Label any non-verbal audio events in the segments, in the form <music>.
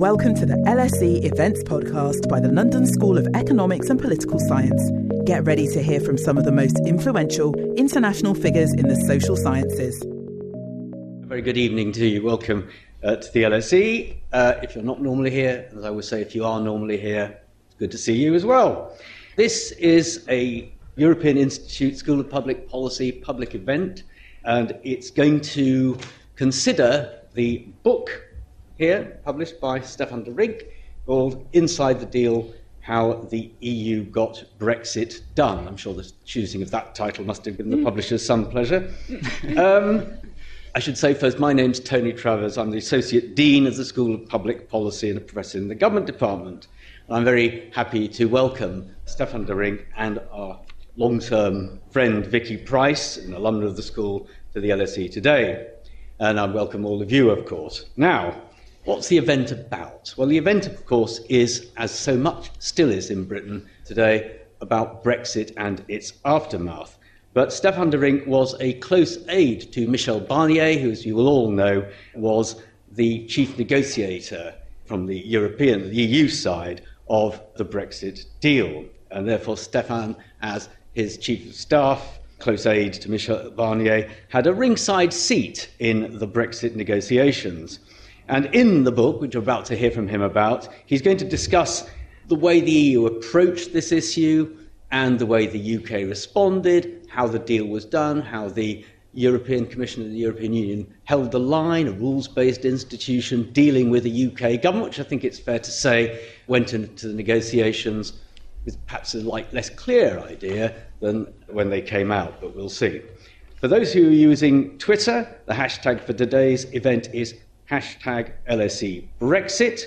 Welcome to the LSE Events Podcast by the London School of Economics and Political Science. Get ready to hear from some of the most influential international figures in the social sciences. A very good evening to you. Welcome uh, to the LSE. Uh, if you're not normally here, as I would say, if you are normally here, it's good to see you as well. This is a European Institute School of Public Policy public event, and it's going to consider the book here, published by Stefaan De Rynck, called Inside the Deal How the EU Got Brexit Done. I'm sure the choosing of that title must have given the publishers some pleasure. <laughs> Um, I should say first, my name's Tony Travers. I'm the Associate Dean of the School of Public Policy and a Professor in the Government Department. And I'm very happy to welcome Stefaan De Rynck and our long term friend Vicky Pryce, an alumna of the school, to the LSE today. And I welcome all of you, of course. Now, What's the event about? Well, the event, of course, is, as so much still is in Britain today, about Brexit and its aftermath. But Stefaan De Rynck was a close aide to Michel Barnier, who, as you will all know, was the chief negotiator from the European, the EU side of the Brexit deal. And therefore, Stefaan, as his chief of staff, close aide to Michel Barnier, had a ringside seat in the Brexit negotiations. And in the book, which you're about to hear from him about, he's going to discuss the way the EU approached this issue and the way the UK responded, how the deal was done, how the European Commission and the European Union held the line, a rules based institution dealing with the UK government, which I think it's fair to say went into the negotiations with perhaps a less clear idea than when they came out, but we'll see. For those who are using Twitter, the hashtag for today's event is hashtag LSE Brexit.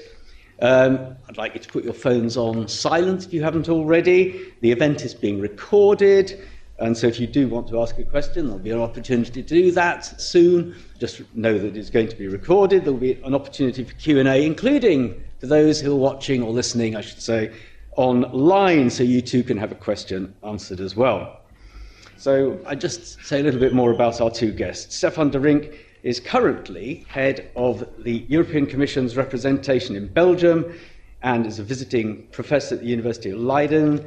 Um, I'd like you to put your phones on silent if you haven't already. The event is being recorded, and so if you do want to ask a question, there'll be an opportunity to do that soon. Just know that it's going to be recorded. There'll be an opportunity for Q&A, including for those who are watching or listening, I should say, online, so you too can have a question answered as well. So I just say a little bit more about our two guests. Stefaan De Rynck is currently head of the European Commission's representation in Belgium and is a visiting professor at the University of Leiden,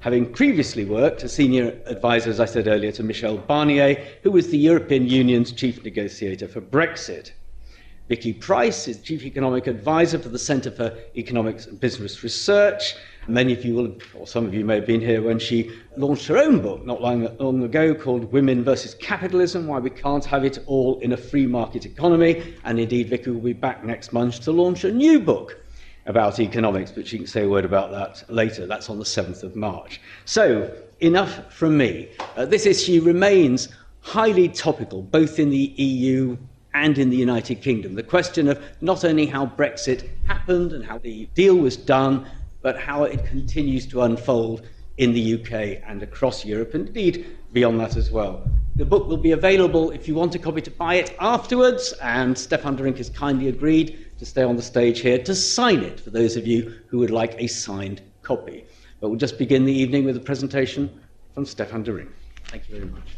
having previously worked as senior advisor, as I said earlier, to Michel Barnier, who was the European Union's chief negotiator for Brexit. Vicky Pryce is chief economic advisor for the Centre for Economics and Business Research Many of you will, or some of you may have been here when she launched her own book not long, long ago called Women versus Capitalism Why We Can't Have It All in a Free Market Economy. And indeed, Vicky will be back next month to launch a new book about economics, but she can say a word about that later. That's on the 7th of March. So, enough from me. Uh, this issue remains highly topical, both in the EU and in the United Kingdom. The question of not only how Brexit happened and how the deal was done, but how it continues to unfold in the UK and across Europe, indeed beyond that as well. The book will be available if you want a copy to buy it afterwards, and Stefaan De Rynck has kindly agreed to stay on the stage here to sign it for those of you who would like a signed copy. But we'll just begin the evening with a presentation from Stefaan De Rynck. Thank you very much.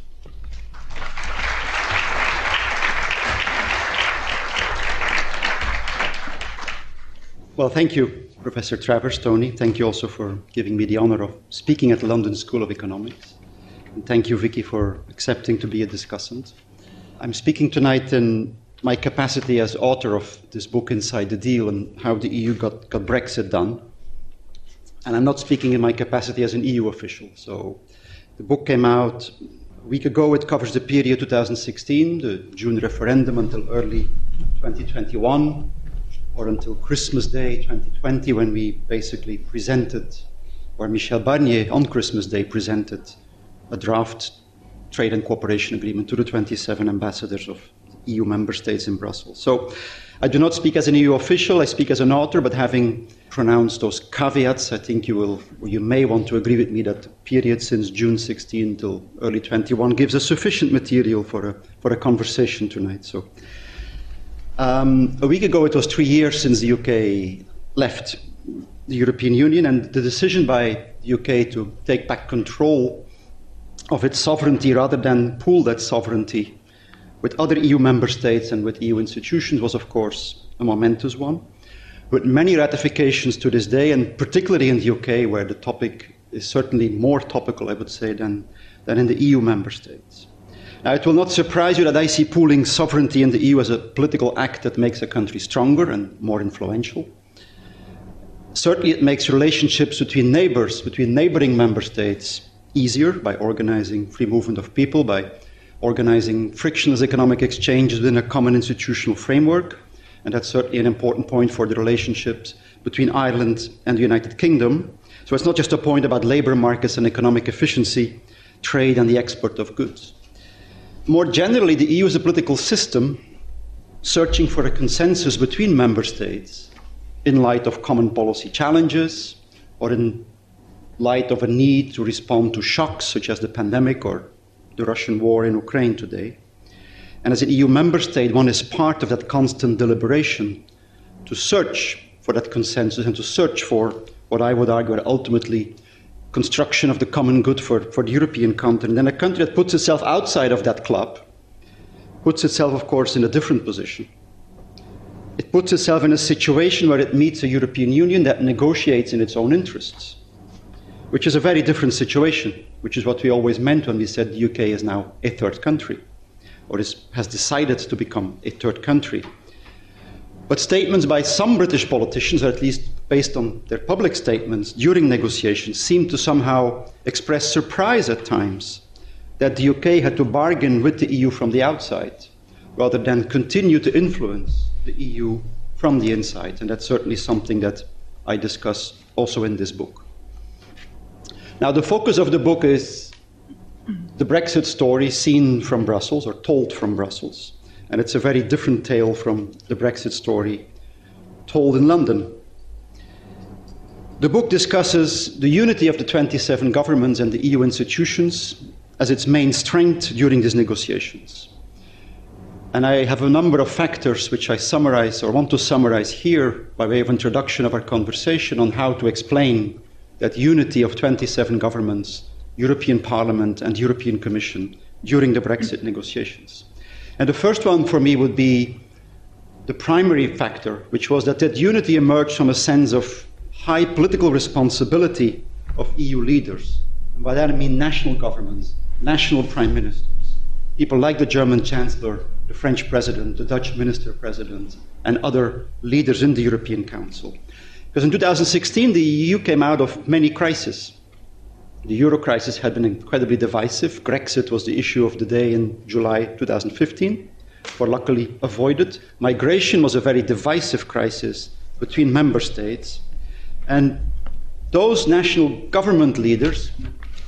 Well, thank you. Professor Travers, Tony, thank you also for giving me the honor of speaking at the London School of Economics. And thank you, Vicky, for accepting to be a discussant. I'm speaking tonight in my capacity as author of this book, Inside the Deal, and how the EU got, got Brexit done. And I'm not speaking in my capacity as an EU official. So the book came out a week ago. It covers the period 2016, the June referendum, until early 2021 or until Christmas Day 2020, when we basically presented, or Michel Barnier on Christmas Day presented a draft trade and cooperation agreement to the 27 ambassadors of EU member states in Brussels. So I do not speak as an EU official, I speak as an author, but having pronounced those caveats, I think you will, you may want to agree with me that the period since June 16 till early 21 gives us sufficient material for a, for a conversation tonight. So um, a week ago, it was three years since the UK left the European Union, and the decision by the UK to take back control of its sovereignty rather than pool that sovereignty with other EU member states and with EU institutions was, of course, a momentous one. with many ratifications to this day, and particularly in the UK, where the topic is certainly more topical, I would say, than, than in the EU member states. Now, it will not surprise you that I see pooling sovereignty in the EU as a political act that makes a country stronger and more influential. Certainly, it makes relationships between neighbors, between neighboring member states, easier by organizing free movement of people, by organizing frictionless economic exchanges within a common institutional framework. And that's certainly an important point for the relationships between Ireland and the United Kingdom. So it's not just a point about labor markets and economic efficiency, trade, and the export of goods. More generally, the EU is a political system searching for a consensus between member states in light of common policy challenges or in light of a need to respond to shocks such as the pandemic or the Russian war in Ukraine today. And as an EU member state, one is part of that constant deliberation to search for that consensus and to search for what I would argue are ultimately construction of the common good for, for the European continent. And a country that puts itself outside of that club puts itself, of course, in a different position. It puts itself in a situation where it meets a European Union that negotiates in its own interests which is a very different situation, which is what we always meant when we said the UK is now a third country, or is, has decided to become a third country. But statements by some British politicians, or at least based on their public statements during negotiations, seemed to somehow express surprise at times that the UK had to bargain with the EU from the outside rather than continue to influence the EU from the inside. And that's certainly something that I discuss also in this book. Now, the focus of the book is the Brexit story seen from Brussels or told from Brussels. And it's a very different tale from the Brexit story told in London. The book discusses the unity of the 27 governments and the EU institutions as its main strength during these negotiations. And I have a number of factors which I summarize or want to summarize here by way of introduction of our conversation on how to explain that unity of 27 governments, European Parliament, and European Commission during the Brexit negotiations. And the first one for me would be the primary factor, which was that that unity emerged from a sense of high political responsibility of EU leaders. And by that I mean national governments, national prime ministers, people like the German Chancellor, the French President, the Dutch Minister President, and other leaders in the European Council. Because in 2016, the EU came out of many crises. The euro crisis had been incredibly divisive. Grexit was the issue of the day in July 2015, but luckily avoided. Migration was a very divisive crisis between member states. And those national government leaders,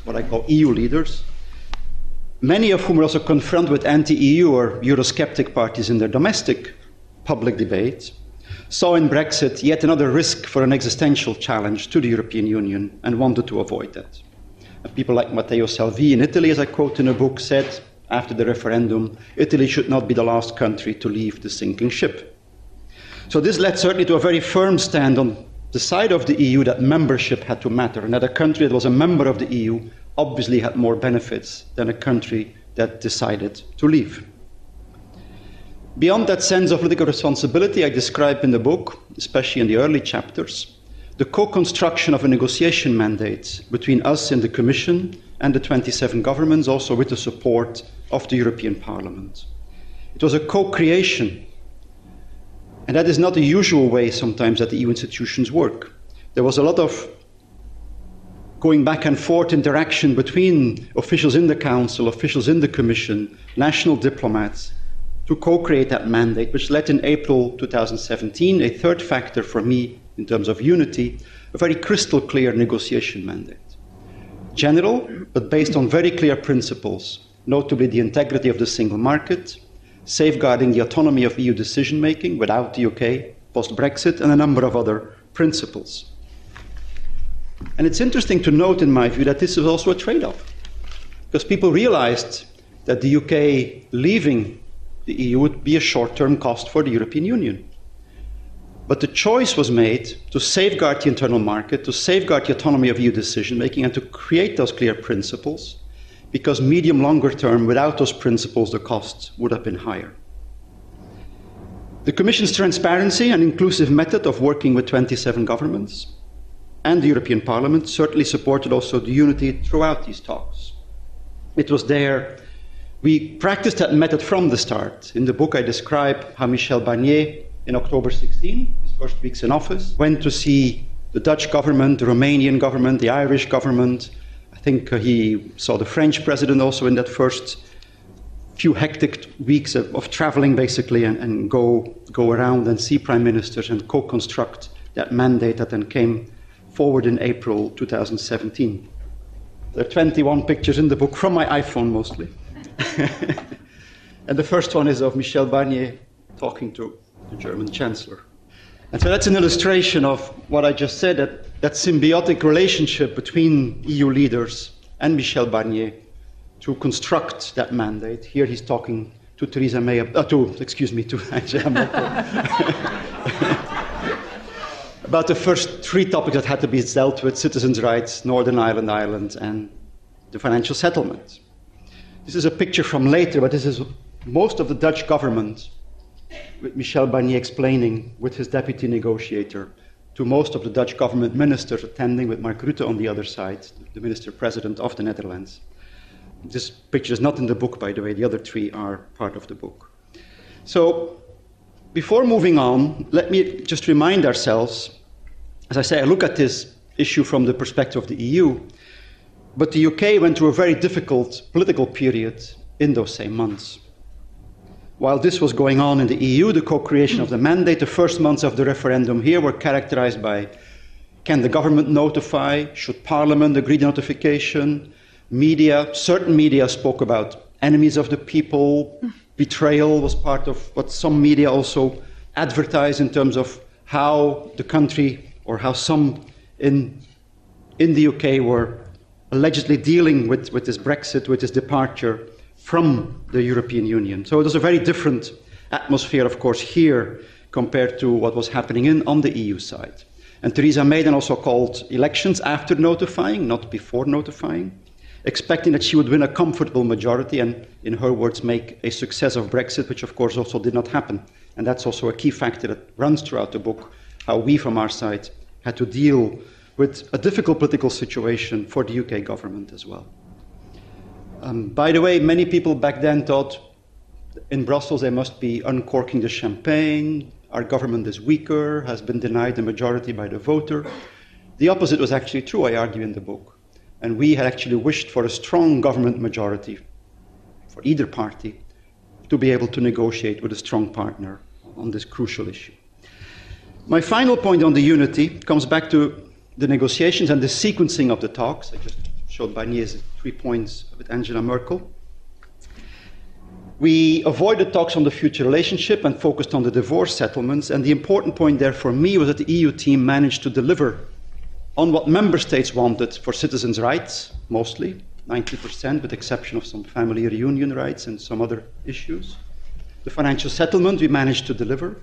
what I call EU leaders, many of whom are also confronted with anti EU or Eurosceptic parties in their domestic public debates, saw in Brexit yet another risk for an existential challenge to the European Union and wanted to avoid that. And people like Matteo Salvini in Italy, as I quote in a book, said after the referendum, Italy should not be the last country to leave the sinking ship. So this led certainly to a very firm stand on the side of the EU that membership had to matter, and that a country that was a member of the EU obviously had more benefits than a country that decided to leave. Beyond that sense of political responsibility I describe in the book, especially in the early chapters, the co construction of a negotiation mandate between us in the Commission and the 27 governments, also with the support of the European Parliament. It was a co creation, and that is not the usual way sometimes that the EU institutions work. There was a lot of going back and forth interaction between officials in the Council, officials in the Commission, national diplomats to co create that mandate, which led in April 2017, a third factor for me in terms of unity, a very crystal clear negotiation mandate. General, but based on very clear principles, notably the integrity of the single market, safeguarding the autonomy of EU decision making without the UK post Brexit, and a number of other principles. And it's interesting to note, in my view, that this is also a trade off. Because people realized that the UK leaving the EU would be a short term cost for the European Union. But the choice was made to safeguard the internal market, to safeguard the autonomy of EU decision making, and to create those clear principles, because medium longer term, without those principles, the costs would have been higher. The Commission's transparency and inclusive method of working with 27 governments and the European Parliament certainly supported also the unity throughout these talks. It was there. We practiced that method from the start. In the book, I describe how Michel Barnier, in October 16, his first weeks in office, went to see the Dutch government, the Romanian government, the Irish government. I think he saw the French president also in that first few hectic weeks of, of traveling, basically, and, and, go, go around and see prime ministers and co construct that mandate that then came forward in April 2017. There are 21 pictures in the book from my iPhone mostly. <laughs> and the first one is of Michel Barnier talking to the German Chancellor. And so that's an illustration of what I just said that, that symbiotic relationship between EU leaders and Michel Barnier to construct that mandate. Here he's talking to Theresa May, uh, to, excuse me, to <laughs> <laughs> about the first three topics that had to be dealt with citizens' rights, Northern Ireland, Ireland, and the financial settlement. This is a picture from later, but this is most of the Dutch government, with Michel Barnier explaining with his deputy negotiator to most of the Dutch government ministers attending with Mark Rutte on the other side, the minister president of the Netherlands. This picture is not in the book, by the way, the other three are part of the book. So, before moving on, let me just remind ourselves as I say, I look at this issue from the perspective of the EU, but the UK went through a very difficult political period in those same months. While this was going on in the EU, the co creation of the mandate, the first months of the referendum here were characterized by can the government notify? Should Parliament agree to notification? Media, certain media spoke about enemies of the people. <laughs> Betrayal was part of what some media also advertised in terms of how the country or how some in, in the UK were allegedly dealing with, with this Brexit, with this departure from the European Union. So it was a very different atmosphere, of course, here compared to what was happening in, on the EU side. And Theresa May then also called elections after notifying, not before notifying, expecting that she would win a comfortable majority and, in her words, make a success of Brexit, which of course also did not happen. And that's also a key factor that runs throughout the book how we from our side had to deal with a difficult political situation for the UK government as well. Um, by the way, many people back then thought in Brussels they must be uncorking the champagne, our government is weaker, has been denied the majority by the voter. The opposite was actually true, I argue in the book. And we had actually wished for a strong government majority for either party to be able to negotiate with a strong partner on this crucial issue. My final point on the unity comes back to the negotiations and the sequencing of the talks. Just showed Barnier's three points with Angela Merkel. We avoided talks on the future relationship and focused on the divorce settlements. And the important point there for me was that the EU team managed to deliver on what member states wanted for citizens' rights, mostly, 90%, with exception of some family reunion rights and some other issues. The financial settlement we managed to deliver.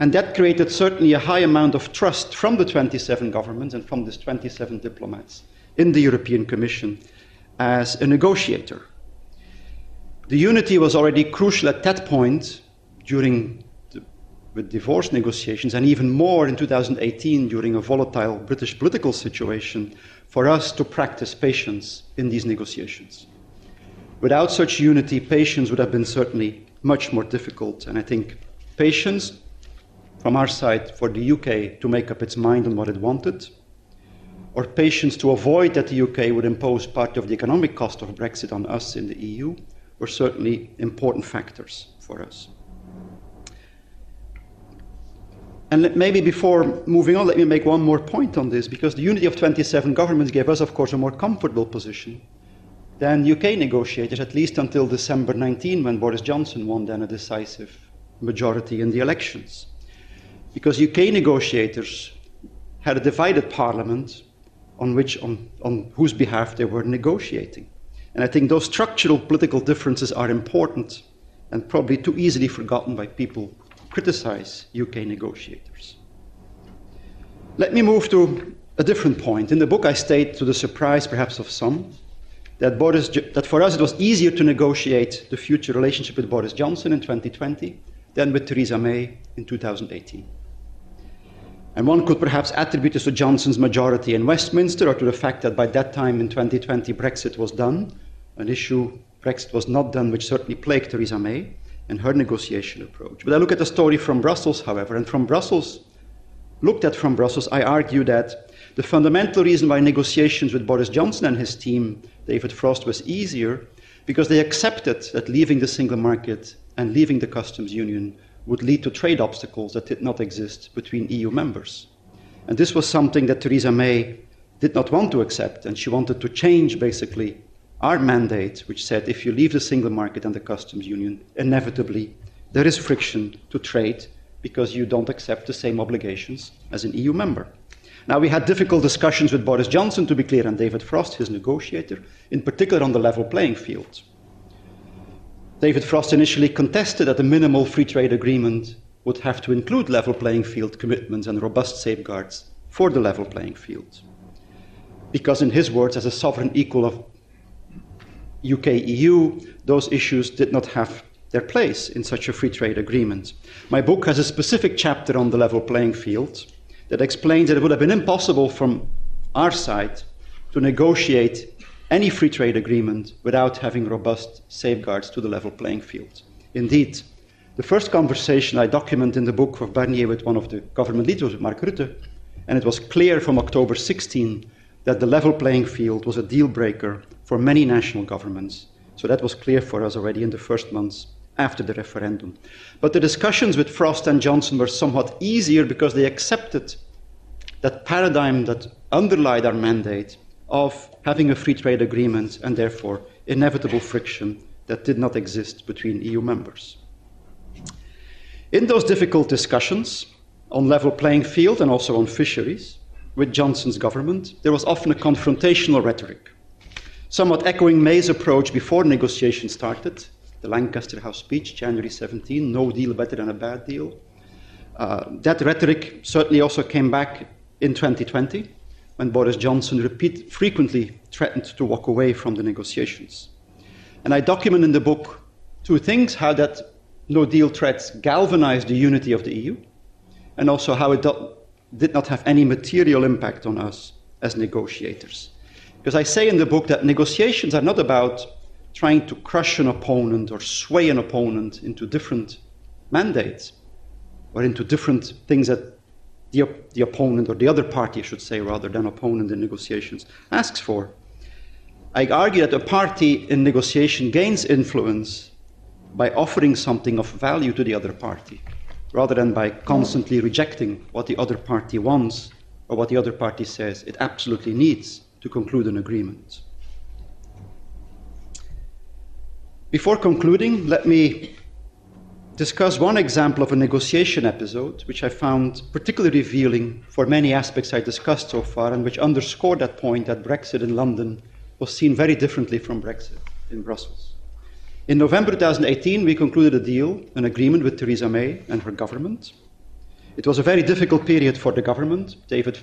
And that created certainly a high amount of trust from the 27 governments and from these 27 diplomats in the European Commission as a negotiator. The unity was already crucial at that point during the divorce negotiations, and even more in 2018 during a volatile British political situation, for us to practice patience in these negotiations. Without such unity, patience would have been certainly much more difficult, and I think patience from our side for the UK to make up its mind on what it wanted, or patience to avoid that the UK would impose part of the economic cost of Brexit on us in the EU, were certainly important factors for us. And maybe before moving on, let me make one more point on this, because the unity of 27 governments gave us, of course, a more comfortable position than UK negotiators, at least until December 19, when Boris Johnson won then a decisive majority in the elections because UK negotiators had a divided parliament on, which, on, on whose behalf they were negotiating. And I think those structural political differences are important and probably too easily forgotten by people who criticize UK negotiators. Let me move to a different point. In the book, I state, to the surprise perhaps of some, that, Boris, that for us it was easier to negotiate the future relationship with Boris Johnson in 2020 than with Theresa May in 2018. And one could perhaps attribute this to Johnson's majority in Westminster or to the fact that by that time in 2020 Brexit was done, an issue Brexit was not done, which certainly plagued Theresa May and her negotiation approach. But I look at the story from Brussels, however, and from Brussels, looked at from Brussels, I argue that the fundamental reason why negotiations with Boris Johnson and his team, David Frost, was easier because they accepted that leaving the single market and leaving the customs union would lead to trade obstacles that did not exist between EU members. And this was something that Theresa May did not want to accept, and she wanted to change basically our mandate, which said if you leave the single market and the customs union, inevitably there is friction to trade because you don't accept the same obligations as an EU member. Now, we had difficult discussions with Boris Johnson, to be clear, and David Frost, his negotiator, in particular on the level playing field. David Frost initially contested that a minimal free trade agreement would have to include level playing field commitments and robust safeguards for the level playing field. Because, in his words, as a sovereign equal of UK EU, those issues did not have their place in such a free trade agreement. My book has a specific chapter on the level playing field that explains that it would have been impossible from our side to negotiate any free trade agreement without having robust safeguards to the level playing field. Indeed, the first conversation I document in the book of Barnier with one of the government leaders, Mark Rutte, and it was clear from October 16 that the level playing field was a deal breaker for many national governments. So that was clear for us already in the first months after the referendum. But the discussions with Frost and Johnson were somewhat easier because they accepted that paradigm that underlied our mandate of having a free trade agreement and therefore inevitable friction that did not exist between EU members. In those difficult discussions on level playing field and also on fisheries with Johnson's government, there was often a confrontational rhetoric, somewhat echoing May's approach before negotiations started, the Lancaster House speech, January 17, no deal better than a bad deal. Uh, that rhetoric certainly also came back in 2020 when Boris Johnson repeat, frequently threatened to walk away from the negotiations. And I document in the book two things how that no deal threats galvanized the unity of the EU, and also how it do- did not have any material impact on us as negotiators. Because I say in the book that negotiations are not about trying to crush an opponent or sway an opponent into different mandates or into different things that the, the opponent, or the other party, I should say, rather than opponent in negotiations, asks for. I argue that a party in negotiation gains influence by offering something of value to the other party, rather than by constantly rejecting what the other party wants or what the other party says it absolutely needs to conclude an agreement. Before concluding, let me discuss one example of a negotiation episode which I found particularly revealing for many aspects I discussed so far and which underscored that point that Brexit in London was seen very differently from Brexit in Brussels. In November 2018, we concluded a deal, an agreement with Theresa May and her government. It was a very difficult period for the government. David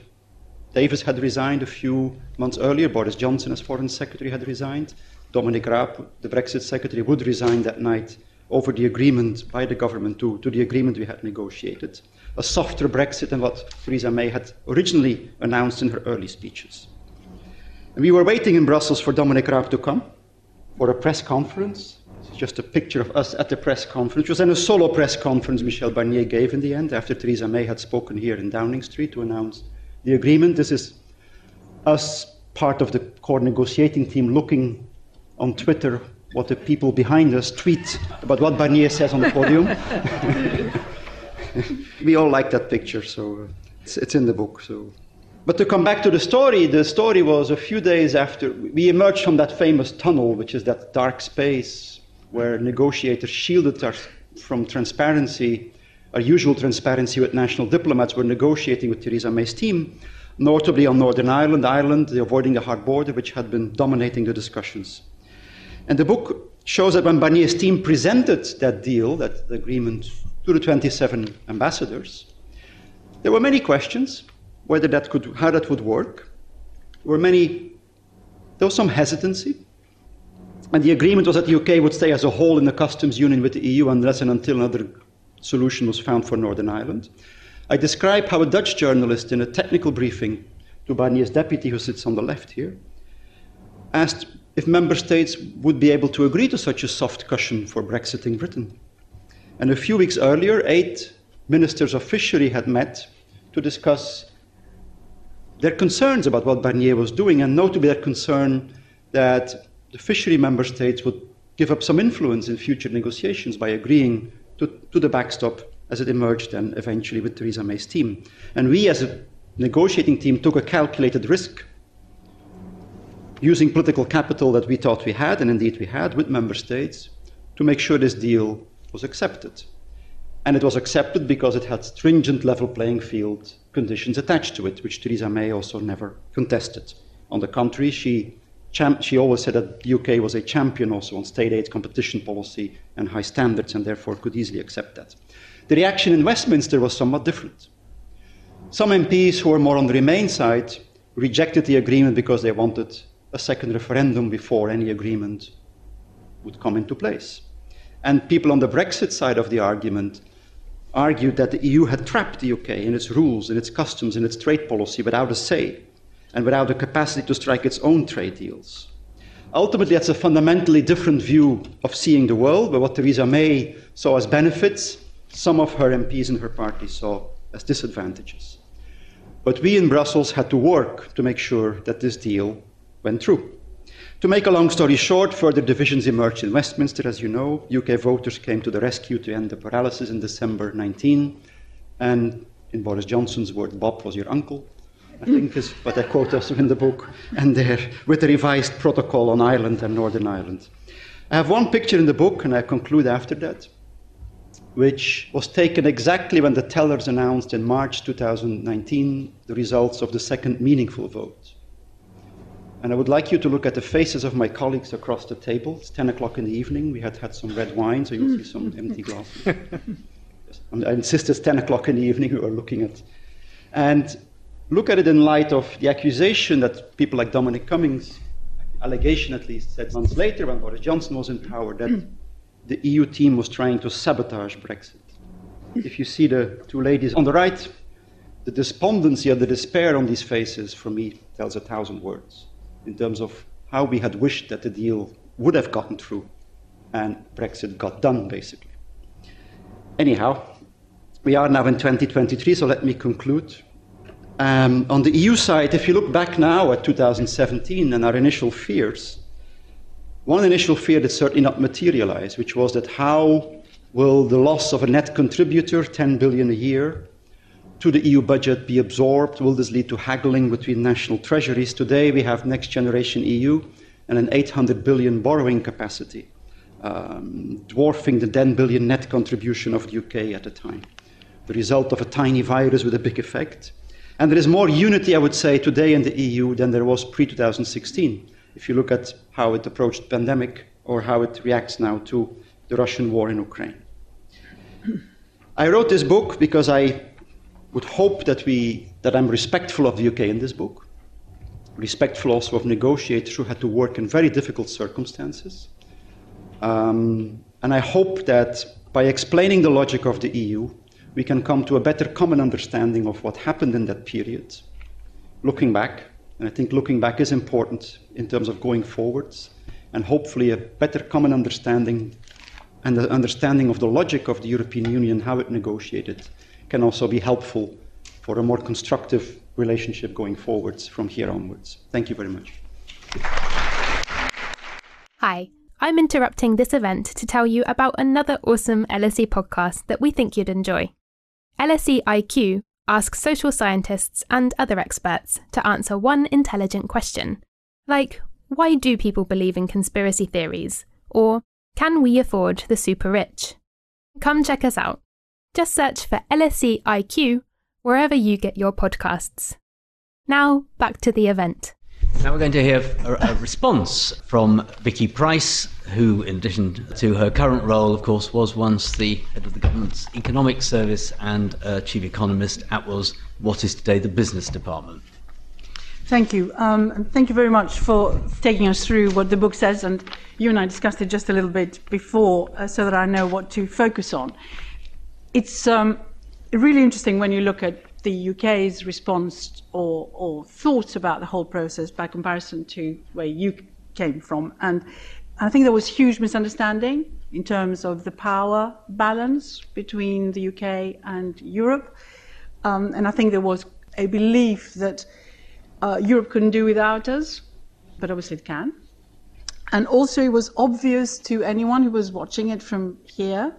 Davis had resigned a few months earlier. Boris Johnson, as Foreign Secretary, had resigned. Dominic Raab, the Brexit Secretary, would resign that night over the agreement by the government to, to the agreement we had negotiated. A softer Brexit than what Theresa May had originally announced in her early speeches. And we were waiting in Brussels for Dominic Raab to come for a press conference. It's just a picture of us at the press conference. It was then a solo press conference Michel Barnier gave in the end after Theresa May had spoken here in Downing Street to announce the agreement. This is us, part of the core negotiating team, looking on Twitter what the people behind us tweet about what Barnier says on the podium. <laughs> we all like that picture, so uh, it's, it's, in the book. So, but to come back to the story, the story was a few days after we emerged from that famous tunnel, which is that dark space where negotiators shielded us from transparency, our usual transparency with national diplomats, were negotiating with Theresa May's team, notably on Northern Ireland, Ireland, avoiding the hard border, which had been dominating the discussions. And the book shows that when Barnier's team presented that deal, that agreement, to the 27 ambassadors, there were many questions whether that could, how that would work. There were many, there was some hesitancy. And the agreement was that the UK would stay as a whole in the customs union with the EU unless and until another solution was found for Northern Ireland. I describe how a Dutch journalist in a technical briefing to Barnier's deputy, who sits on the left here, asked if member states would be able to agree to such a soft cushion for Brexiting Britain. And a few weeks earlier, eight ministers of fishery had met to discuss their concerns about what Barnier was doing, and notably their concern that the fishery member states would give up some influence in future negotiations by agreeing to, to the backstop as it emerged and eventually with Theresa May's team. And we, as a negotiating team, took a calculated risk using political capital that we thought we had, and indeed we had, with member states to make sure this deal was accepted. And it was accepted because it had stringent level playing field conditions attached to it, which Theresa May also never contested. On the contrary, she, she always said that the UK was a champion also on state aid competition policy and high standards, and therefore could easily accept that. The reaction in Westminster was somewhat different. Some MPs who were more on the Remain side rejected the agreement because they wanted a second referendum before any agreement would come into place. And people on the Brexit side of the argument argued that the EU had trapped the UK in its rules, in its customs, in its trade policy without a say and without the capacity to strike its own trade deals. Ultimately, that's a fundamentally different view of seeing the world, but what Theresa May saw as benefits, some of her MPs in her party saw as disadvantages. But we in Brussels had to work to make sure that this deal went through. To make a long story short, further divisions emerged in Westminster, as you know. UK voters came to the rescue to end the paralysis in December 19. And in Boris Johnson's word, Bob was your uncle, I think is what I quote also in the book, and there with a revised protocol on Ireland and Northern Ireland. I have one picture in the book, and I conclude after that, which was taken exactly when the tellers announced in March 2019 the results of the second meaningful vote. And I would like you to look at the faces of my colleagues across the table. It's 10 o'clock in the evening. We had had some red wine, so you'll see some <laughs> empty glasses. I insist it's 10 o'clock in the evening. We are looking at. And look at it in light of the accusation that people like Dominic Cummings, allegation at least, said months later when Boris Johnson was in power, that the EU team was trying to sabotage Brexit. If you see the two ladies on the right, the despondency and the despair on these faces, for me, tells a thousand words in terms of how we had wished that the deal would have gotten through and Brexit got done, basically. Anyhow, we are now in 2023, so let me conclude. Um, on the EU side, if you look back now at 2017 and our initial fears, one initial fear that certainly not materialized, which was that how will the loss of a net contributor, 10 billion a year, to the EU budget be absorbed? Will this lead to haggling between national treasuries? Today we have Next Generation EU and an 800 billion borrowing capacity, um, dwarfing the 10 billion net contribution of the UK at the time. The result of a tiny virus with a big effect. And there is more unity, I would say, today in the EU than there was pre 2016. If you look at how it approached pandemic or how it reacts now to the Russian war in Ukraine. I wrote this book because I would hope that, we, that I'm respectful of the UK in this book, respectful also of negotiators who had to work in very difficult circumstances. Um, and I hope that by explaining the logic of the EU, we can come to a better common understanding of what happened in that period, looking back. And I think looking back is important in terms of going forwards, and hopefully a better common understanding and the understanding of the logic of the European Union, how it negotiated, can also be helpful for a more constructive relationship going forwards from here onwards. Thank you very much. Hi, I'm interrupting this event to tell you about another awesome LSE podcast that we think you'd enjoy. LSE IQ asks social scientists and other experts to answer one intelligent question, like why do people believe in conspiracy theories? Or can we afford the super rich? Come check us out. Just search for LSE IQ wherever you get your podcasts. Now, back to the event. Now we're going to hear a, a, response from Vicky Pryce, who, in addition to her current role, of course, was once the head of the government's economic service and uh, chief economist at was what is today the business department. Thank you. Um, thank you very much for taking us through what the book says. And you and I discussed it just a little bit before uh, so that I know what to focus on. It's um, really interesting when you look at the UK's response or, or thoughts about the whole process by comparison to where you came from. And I think there was huge misunderstanding in terms of the power balance between the UK and Europe. Um, and I think there was a belief that uh, Europe couldn't do without us, but obviously it can. And also, it was obvious to anyone who was watching it from here,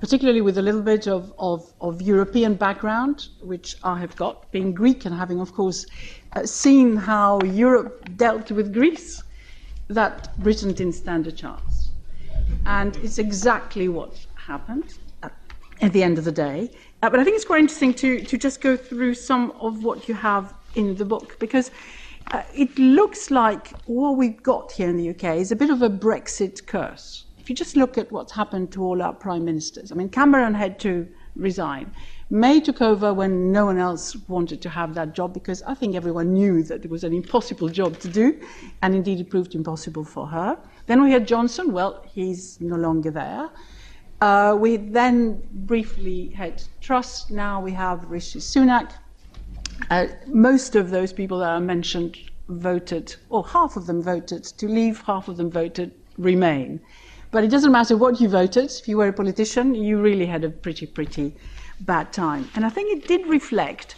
particularly with a little bit of, of, of European background, which I have got, being Greek and having, of course, uh, seen how Europe dealt with Greece, that Britain didn't stand a chance. And it's exactly what happened at, at the end of the day. Uh, but I think it's quite interesting to, to just go through some of what you have in the book because uh, it looks like what we've got here in the UK is a bit of a Brexit curse. If you just look at what's happened to all our prime ministers, I mean, Cameron had to resign. May took over when no one else wanted to have that job because I think everyone knew that it was an impossible job to do, and indeed it proved impossible for her. Then we had Johnson. Well, he's no longer there. Uh, we then briefly had Truss. Now we have Rishi Sunak. Uh, most of those people that are mentioned voted, or half of them voted to leave, half of them voted remain. But it doesn't matter what you voted. If you were a politician, you really had a pretty, pretty bad time. And I think it did reflect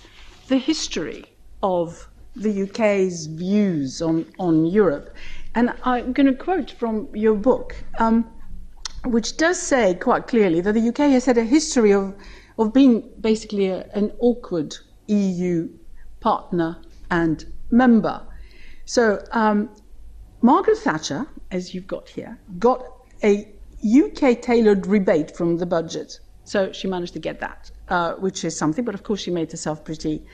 the history of the UK's views on, on Europe. And I'm going to quote from your book, um, which does say quite clearly that the UK has had a history of, of being basically a, an awkward EU partner and member. So um, Margaret Thatcher, as you've got here, got a UK tailored rebate from the budget. So she managed to get that, uh, which is something, but of course she made herself pretty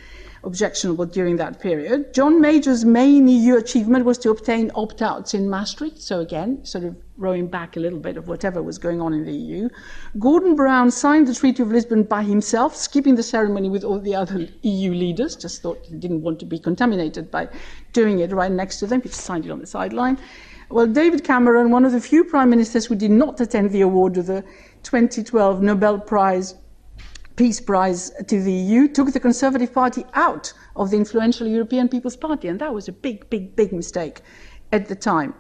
objectionable during that period. John Major's main EU achievement was to obtain opt outs in Maastricht, so again, sort of rowing back a little bit of whatever was going on in the EU. Gordon Brown signed the Treaty of Lisbon by himself, skipping the ceremony with all the other EU leaders, just thought he didn't want to be contaminated by doing it right next to them. He just signed it on the sideline. Well, David Cameron, one of the few prime ministers who did not attend the award of the 2012 Nobel Prize Peace Prize to the EU took the Conservative Party out of the influential European People's Party, and that was a big, big, big mistake at the time.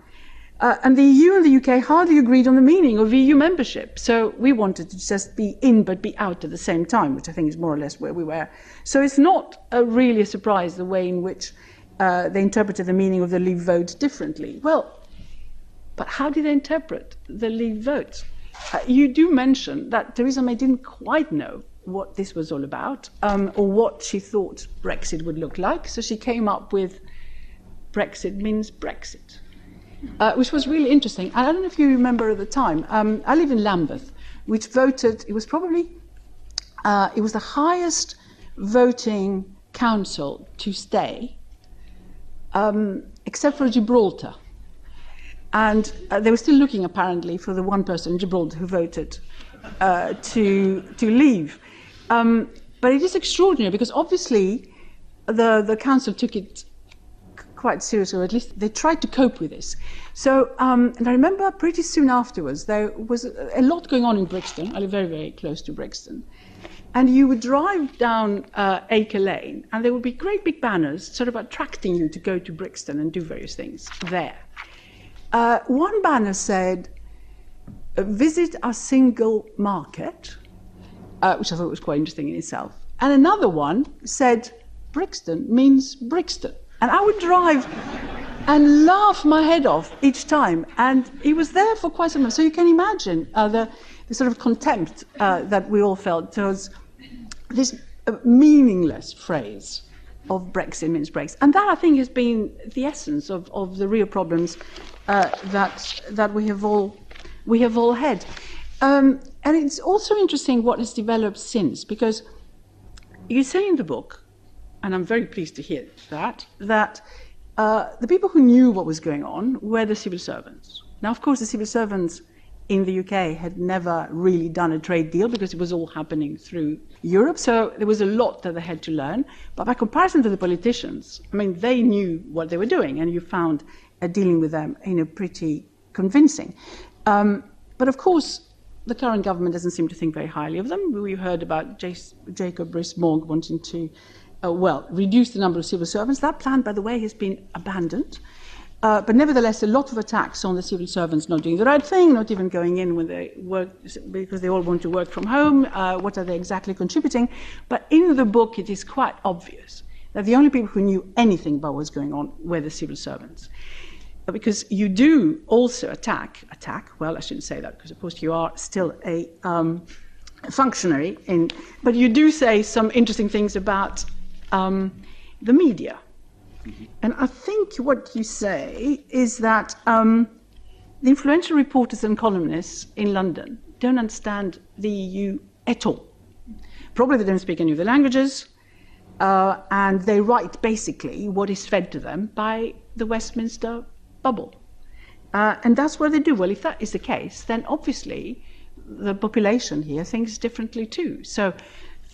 Uh, and the EU and the UK hardly agreed on the meaning of EU membership. So we wanted to just be in but be out at the same time, which I think is more or less where we were. So it's not a really a surprise the way in which uh, they interpreted the meaning of the Leave vote differently. Well, but how did they interpret the Leave vote? Uh, you do mention that Theresa May didn't quite know what this was all about um, or what she thought Brexit would look like. So she came up with Brexit means Brexit, uh, which was really interesting. I don't know if you remember at the time. Um, I live in Lambeth, which voted. It was probably uh, it was the highest voting council to stay, um, except for Gibraltar. And uh, they were still looking, apparently, for the one person in Gibraltar who voted uh, to, to leave. Um, but it is extraordinary because obviously the, the council took it quite seriously, or at least they tried to cope with this. So, um, and I remember pretty soon afterwards, there was a, lot going on in Brixton. I live very, very close to Brixton. And you would drive down uh, Acre Lane, and there would be great big banners sort of attracting you to go to Brixton and do various things there. Uh, one banner said, Visit a single market uh, which I thought was quite interesting in itself. And another one said, Brixton means Brixton. And I would drive and laugh my head off each time. And he was there for quite some time. So you can imagine uh, the, the, sort of contempt uh, that we all felt towards this uh, meaningless phrase of Brexit means Brexit. And that, I think, has been the essence of, of the real problems uh, that, that we, have all, we have all had. Um, and it's also interesting what has developed since, because you say in the book, and I'm very pleased to hear that, that uh, the people who knew what was going on were the civil servants. Now, of course, the civil servants in the UK had never really done a trade deal because it was all happening through Europe. So there was a lot that they had to learn. But by comparison to the politicians, I mean, they knew what they were doing, and you found uh, dealing with them, you know, pretty convincing. Um, but of course, the current government doesn't seem to think very highly of them. We heard about Jacob Rees-Mogg wanting to, uh, well, reduce the number of civil servants. That plan, by the way, has been abandoned. Uh, but nevertheless, a lot of attacks on the civil servants not doing the right thing, not even going in when they work because they all want to work from home. Uh, what are they exactly contributing? But in the book, it is quite obvious that the only people who knew anything about what was going on were the civil servants because you do also attack, attack, well, I shouldn't say that because, of course, you are still a um, functionary, in, but you do say some interesting things about um, the media. Mm-hmm. And I think what you say is that um, the influential reporters and columnists in London don't understand the EU at all. Probably they don't speak any of the languages, uh, and they write basically what is fed to them by the Westminster bubble. Uh, and that's what they do. Well, if that is the case, then obviously the population here thinks differently too. So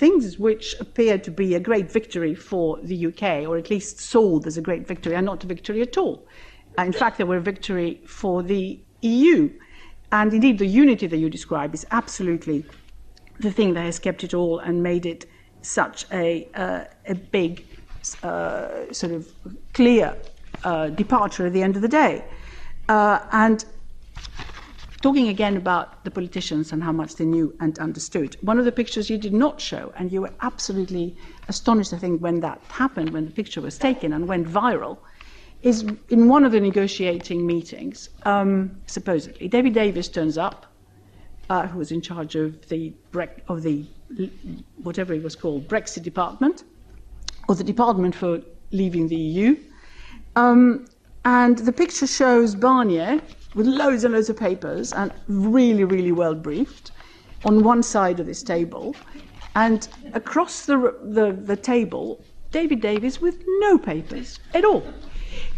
things which appear to be a great victory for the UK, or at least sold as a great victory, are not a victory at all. Uh, in fact, they were a victory for the EU. And indeed, the unity that you describe is absolutely the thing that has kept it all and made it such a, uh, a big, uh, sort of clear uh, departure at the end of the day. Uh, and talking again about the politicians and how much they knew and understood, one of the pictures you did not show, and you were absolutely astonished, I think, when that happened, when the picture was taken and went viral, is in one of the negotiating meetings, um, supposedly, David Davis turns up, uh, who was in charge of the, of the, whatever it was called, Brexit department, or the department for leaving the EU. Um, and the picture shows Barnier with loads and loads of papers and really, really well briefed on one side of this table. And across the, the, the table, David Davis with no papers at all.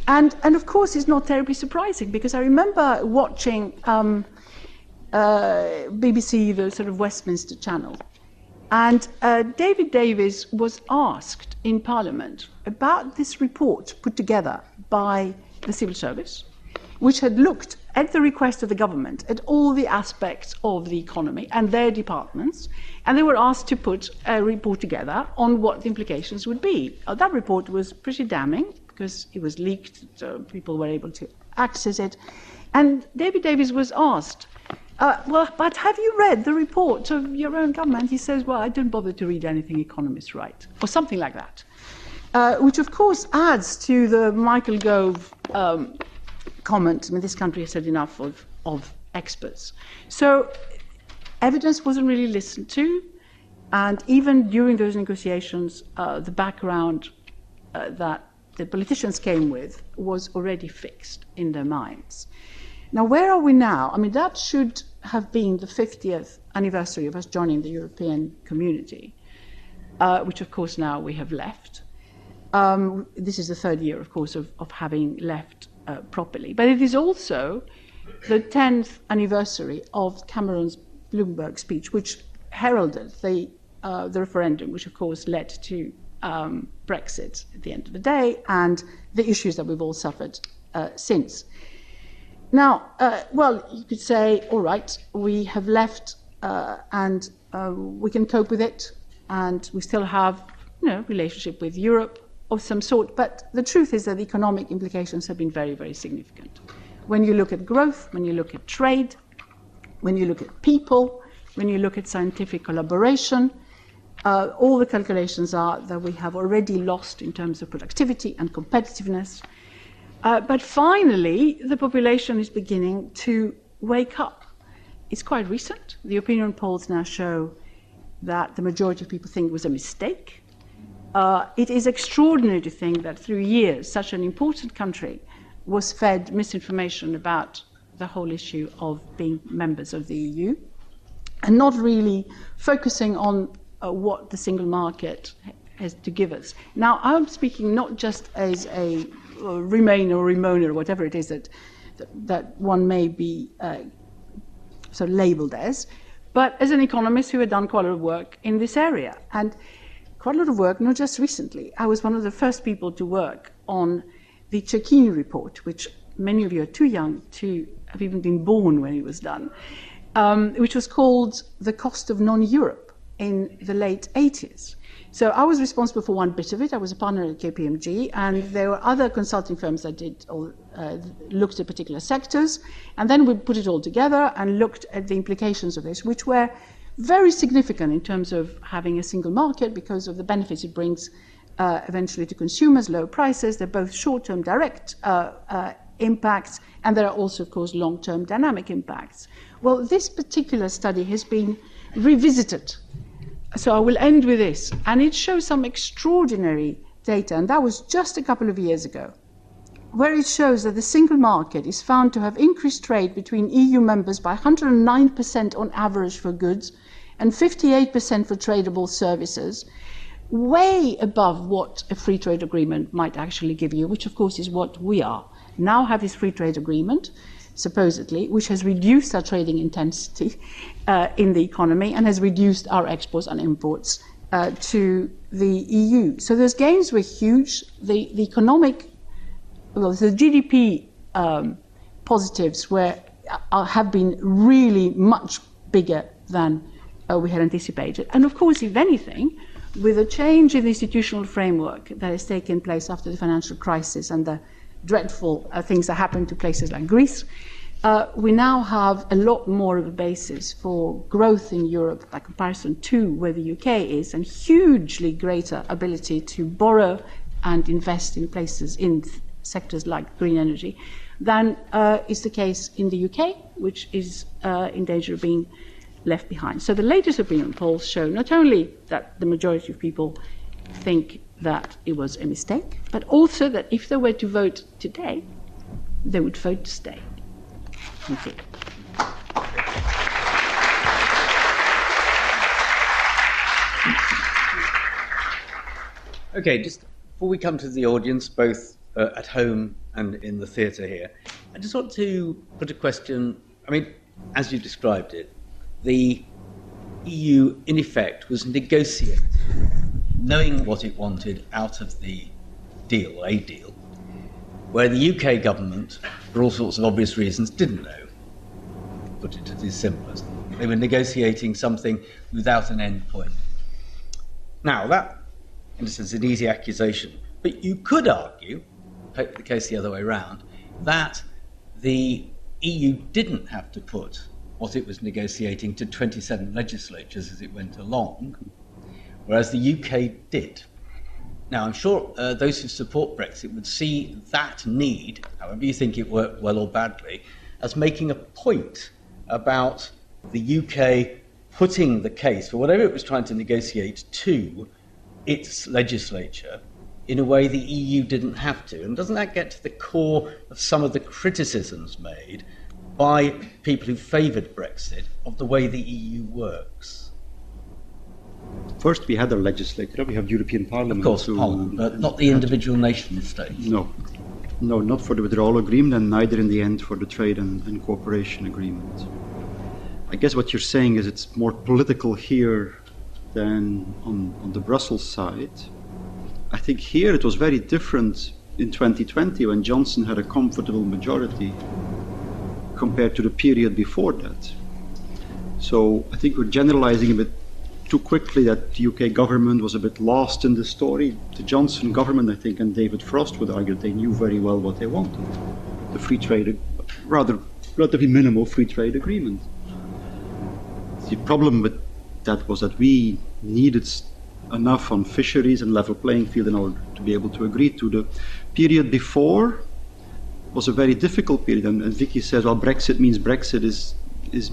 And, and of course, it's not terribly surprising because I remember watching um, uh, BBC, the sort of Westminster channel, and uh, David Davis was asked in Parliament about this report put together by the civil service, which had looked at the request of the government at all the aspects of the economy and their departments, and they were asked to put a report together on what the implications would be. Uh, that report was pretty damning because it was leaked, so people were able to access it. And David Davis was asked uh, well, but have you read the report of your own government? He says, well, I don't bother to read anything economists write, or something like that. Uh, which, of course, adds to the Michael Gove um, comment. I mean, this country has had enough of, of experts. So, evidence wasn't really listened to, and even during those negotiations, uh, the background uh, that the politicians came with was already fixed in their minds. Now, where are we now? I mean, that should have been the 50th anniversary of us joining the European community, uh, which, of course, now we have left. Um, this is the third year, of course, of, of having left uh, properly. But it is also the 10th anniversary of Cameron's Bloomberg speech, which heralded the, uh, the referendum, which, of course, led to um, Brexit at the end of the day and the issues that we've all suffered uh, since. Now, uh, well, you could say, all right, we have left uh, and uh, we can cope with it, and we still have, you know, relationship with Europe of some sort. But the truth is that the economic implications have been very, very significant. When you look at growth, when you look at trade, when you look at people, when you look at scientific collaboration, uh, all the calculations are that we have already lost in terms of productivity and competitiveness uh, but finally, the population is beginning to wake up. It's quite recent. The opinion polls now show that the majority of people think it was a mistake. Uh, it is extraordinary to think that through years, such an important country was fed misinformation about the whole issue of being members of the EU and not really focusing on uh, what the single market has to give us. Now, I'm speaking not just as a or remain or Remainer or whatever it is that, that, one may be uh, of labeled as, but as an economist who had done quite a lot of work in this area. And quite a lot of work, not just recently. I was one of the first people to work on the Cecchini report, which many of you are too young to have even been born when it was done. um, which was called The Cost of Non Europe in the late 80s. So I was responsible for one bit of it. I was a partner at KPMG, and there were other consulting firms that did all, uh, looked at particular sectors, and then we put it all together and looked at the implications of this, which were very significant in terms of having a single market because of the benefits it brings uh, eventually to consumers, low prices. They're both short-term direct uh, uh, impacts, and there are also, of course, long-term dynamic impacts. Well, this particular study has been revisited. So I will end with this, and it shows some extraordinary data, and that was just a couple of years ago where it shows that the single market is found to have increased trade between EU members by 109% on average for goods and 58% for tradable services, way above what a free trade agreement might actually give you, which of course is what we are. Now have this free trade agreement, supposedly, which has reduced our trading intensity uh, in the economy and has reduced our exports and imports uh, to the EU. So those gains were huge. The, the economic, well, the GDP um, positives were, uh, have been really much bigger than uh, we had anticipated. And of course, if anything, with a change in the institutional framework that has taken place after the financial crisis and the dreadful uh, things that happened to places like Greece, uh, we now have a lot more of a basis for growth in Europe by comparison to where the UK is, and hugely greater ability to borrow and invest in places in sectors like green energy than uh, is the case in the UK, which is uh, in danger of being left behind. So the latest opinion polls show not only that the majority of people think that it was a mistake, but also that if they were to vote today, they would vote to stay. Thank you. Okay, just before we come to the audience, both uh, at home and in the theatre here, I just want to put a question. I mean, as you described it, the EU, in effect, was negotiating, knowing what it wanted out of the deal, a deal, where the UK government, for all sorts of obvious reasons, didn't know. Put it as simple as they were negotiating something without an end point. Now, that, in a sense, is an easy accusation, but you could argue, take the case the other way around, that the EU didn't have to put what it was negotiating to 27 legislatures as it went along, whereas the UK did. Now, I'm sure uh, those who support Brexit would see that need, however you think it worked well or badly, as making a point about the UK putting the case for whatever it was trying to negotiate to its legislature in a way the EU didn't have to. And doesn't that get to the core of some of the criticisms made by people who favoured Brexit of the way the EU works? First, we had our legislature. We have European Parliament. Of course, Parliament, but not the individual nation states. No, no, not for the withdrawal agreement, and neither in the end for the trade and, and cooperation agreement. I guess what you're saying is it's more political here than on, on the Brussels side. I think here it was very different in 2020 when Johnson had a comfortable majority compared to the period before that. So I think we're generalizing a bit too quickly that the UK government was a bit lost in the story. The Johnson government, I think, and David Frost would argue they knew very well what they wanted the free trade, rather relatively minimal free trade agreement. The problem with that was that we needed enough on fisheries and level playing field in order to be able to agree to the period before was a very difficult period. And, and Vicky says, well, Brexit means Brexit is, is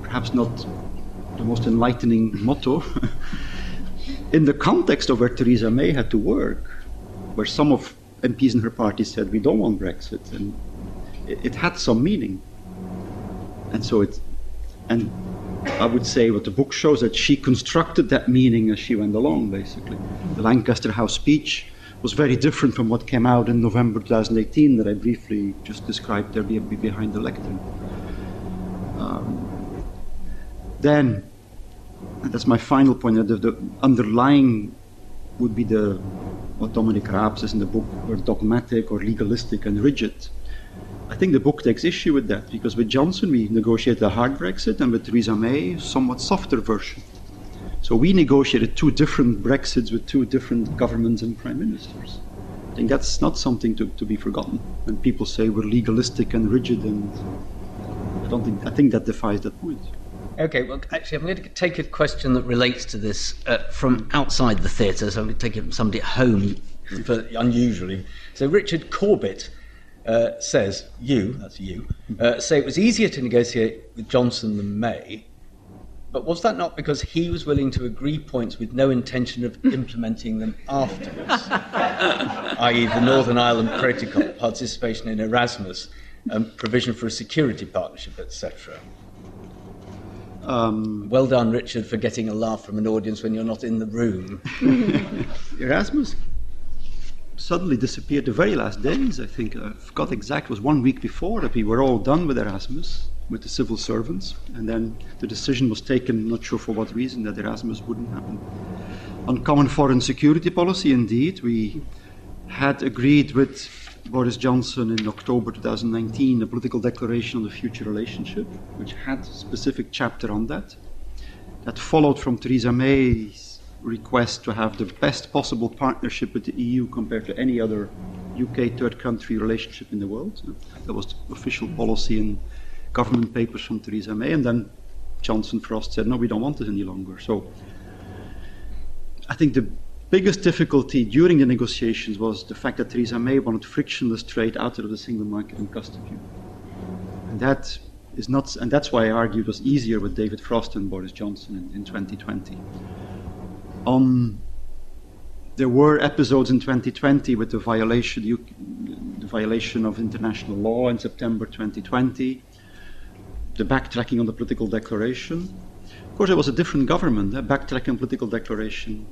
perhaps not the most enlightening motto. <laughs> in the context of where Theresa May had to work, where some of MPs in her party said, we don't want Brexit, and it, it had some meaning. And so it, and I would say what the book shows that she constructed that meaning as she went along, basically. The Lancaster House speech was very different from what came out in November 2018 that I briefly just described there behind the lectern. Um, then, that's my final point, the, the underlying would be the what Dominic Raab says in the book, or dogmatic or legalistic and rigid. I think the book takes issue with that because with Johnson we negotiated a hard Brexit and with Theresa May, somewhat softer version. So we negotiated two different Brexits with two different governments and prime ministers. I think that's not something to, to be forgotten. When people say we're legalistic and rigid, and I don't think I think that defies that point. Okay, well, actually, I'm going to take a question that relates to this uh, from outside the theatre, so I'm going to take it from somebody at home, for, unusually. So, Richard Corbett uh, says, You, that's you, uh, say it was easier to negotiate with Johnson than May, but was that not because he was willing to agree points with no intention of <laughs> implementing them afterwards? <laughs> i.e., the Northern Ireland Protocol, participation in Erasmus, and provision for a security partnership, etc. Um, well done, Richard, for getting a laugh from an audience when you're not in the room. <laughs> Erasmus suddenly disappeared the very last days. I think I forgot exact. It was one week before that we were all done with Erasmus, with the civil servants, and then the decision was taken. Not sure for what reason that Erasmus wouldn't happen. On common foreign security policy, indeed, we had agreed with Boris Johnson in October 2019 a political declaration on the future relationship, which had a specific chapter on that. That followed from Theresa May's request to have the best possible partnership with the EU compared to any other UK third country relationship in the world. That was the official policy in government papers from Theresa May. And then Johnson Frost said, no, we don't want this any longer. So I think the biggest difficulty during the negotiations was the fact that Theresa May wanted frictionless trade out of the single market and customs union. And that is not, and that's why I argued it was easier with David Frost and Boris Johnson in, in 2020. Um, there were episodes in 2020 with the violation, the violation of international law in September 2020, the backtracking on the political declaration. Of course, it was a different government. The backtracking political declaration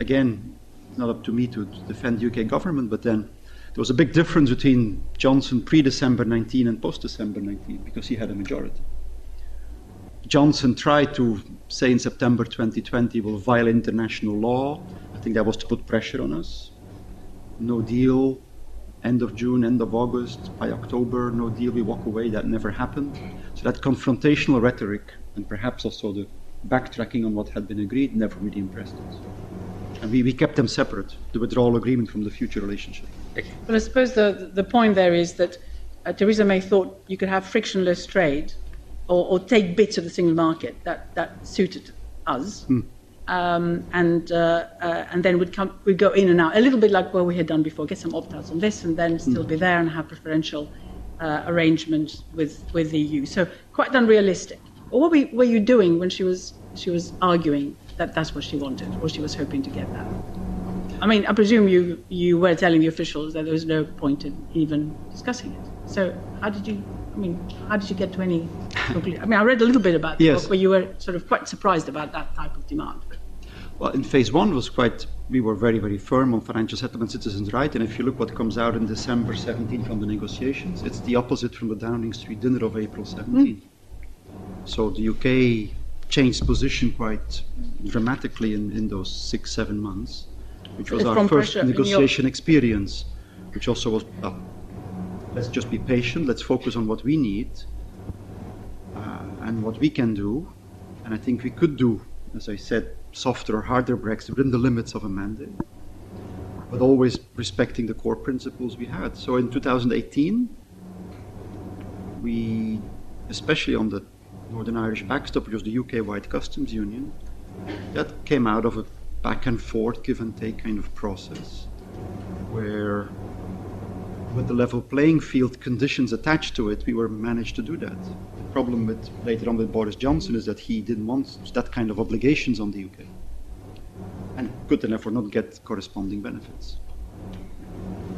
again, not up to me to defend UK government, but then there was a big difference between Johnson pre December 19 and post December 19 because he had a majority. Johnson tried to say in September 2020 we'll violate international law. I think that was to put pressure on us. No deal, end of June, end of August, by October, no deal, we walk away. That never happened. So that confrontational rhetoric and perhaps also the backtracking on what had been agreed never really impressed us. And we, we kept them separate, the withdrawal agreement from the future relationship. Well, I suppose the, the point there is that uh, Theresa May thought you could have frictionless trade or, or, take bits of the single market that, that suited us. Hmm. Um, and uh, uh, and then we'd come we'd go in and out a little bit like what we had done before, get some opt-outs on this, and then still be there and have preferential uh, arrangements with with the EU. So quite unrealistic. What were, were you doing when she was she was arguing that that's what she wanted, or she was hoping to get that. I mean, I presume you, you were telling the officials that there was no point in even discussing it. So how did you, I mean, how did you get to any conclusion? I mean, I read a little bit about the yes. book where you were sort of quite surprised about that type of demand. Well, in phase one was quite, we were very, very firm on financial settlement citizens' right. And if you look what comes out in December 17 from the negotiations, it's the opposite from the Downing Street dinner of April 17. Mm. So the UK changed position quite dramatically in, in those six, seven months, which was our first negotiation your... experience, which also was, well, let's just be patient, let's focus on what we need uh, and what we can do. And I think we could do, as I said, softer or harder Brexit within the limits of a mandate, but always respecting the core principles we had. So in 2018, we, especially on the Northern Irish backstop, which was the UK wide customs union, that came out of a back and forth, give and take kind of process where with the level playing field conditions attached to it, we were managed to do that. The problem with later on with Boris Johnson is that he didn't want that kind of obligations on the UK, and could therefore not get corresponding benefits.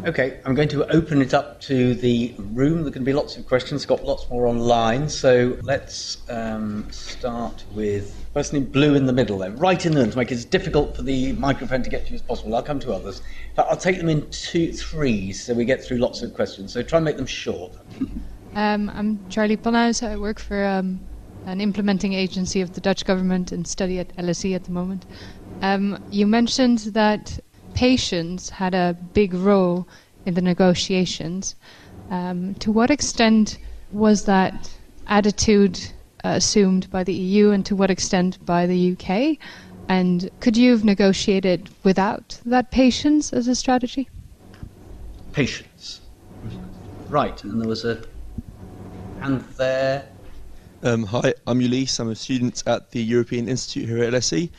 Okay, I'm going to open it up to the room. There can be lots of questions, got lots more online. So let's um, start with person in blue in the middle there, right in the middle, to make it as difficult for the microphone to get to you as possible. I'll come to others. But I'll take them in two, threes so we get through lots of questions. So try and make them short. Um, I'm Charlie Panhuis. I work for um, an implementing agency of the Dutch government and study at LSE at the moment. Um, you mentioned that patience had a big role in the negotiations. Um, to what extent was that attitude uh, assumed by the EU and to what extent by the UK? And could you have negotiated without that patience as a strategy? Patience. Right, and there was a hand there. Um, hi, I'm Ulysses. I'm a student at the European Institute here at LSE.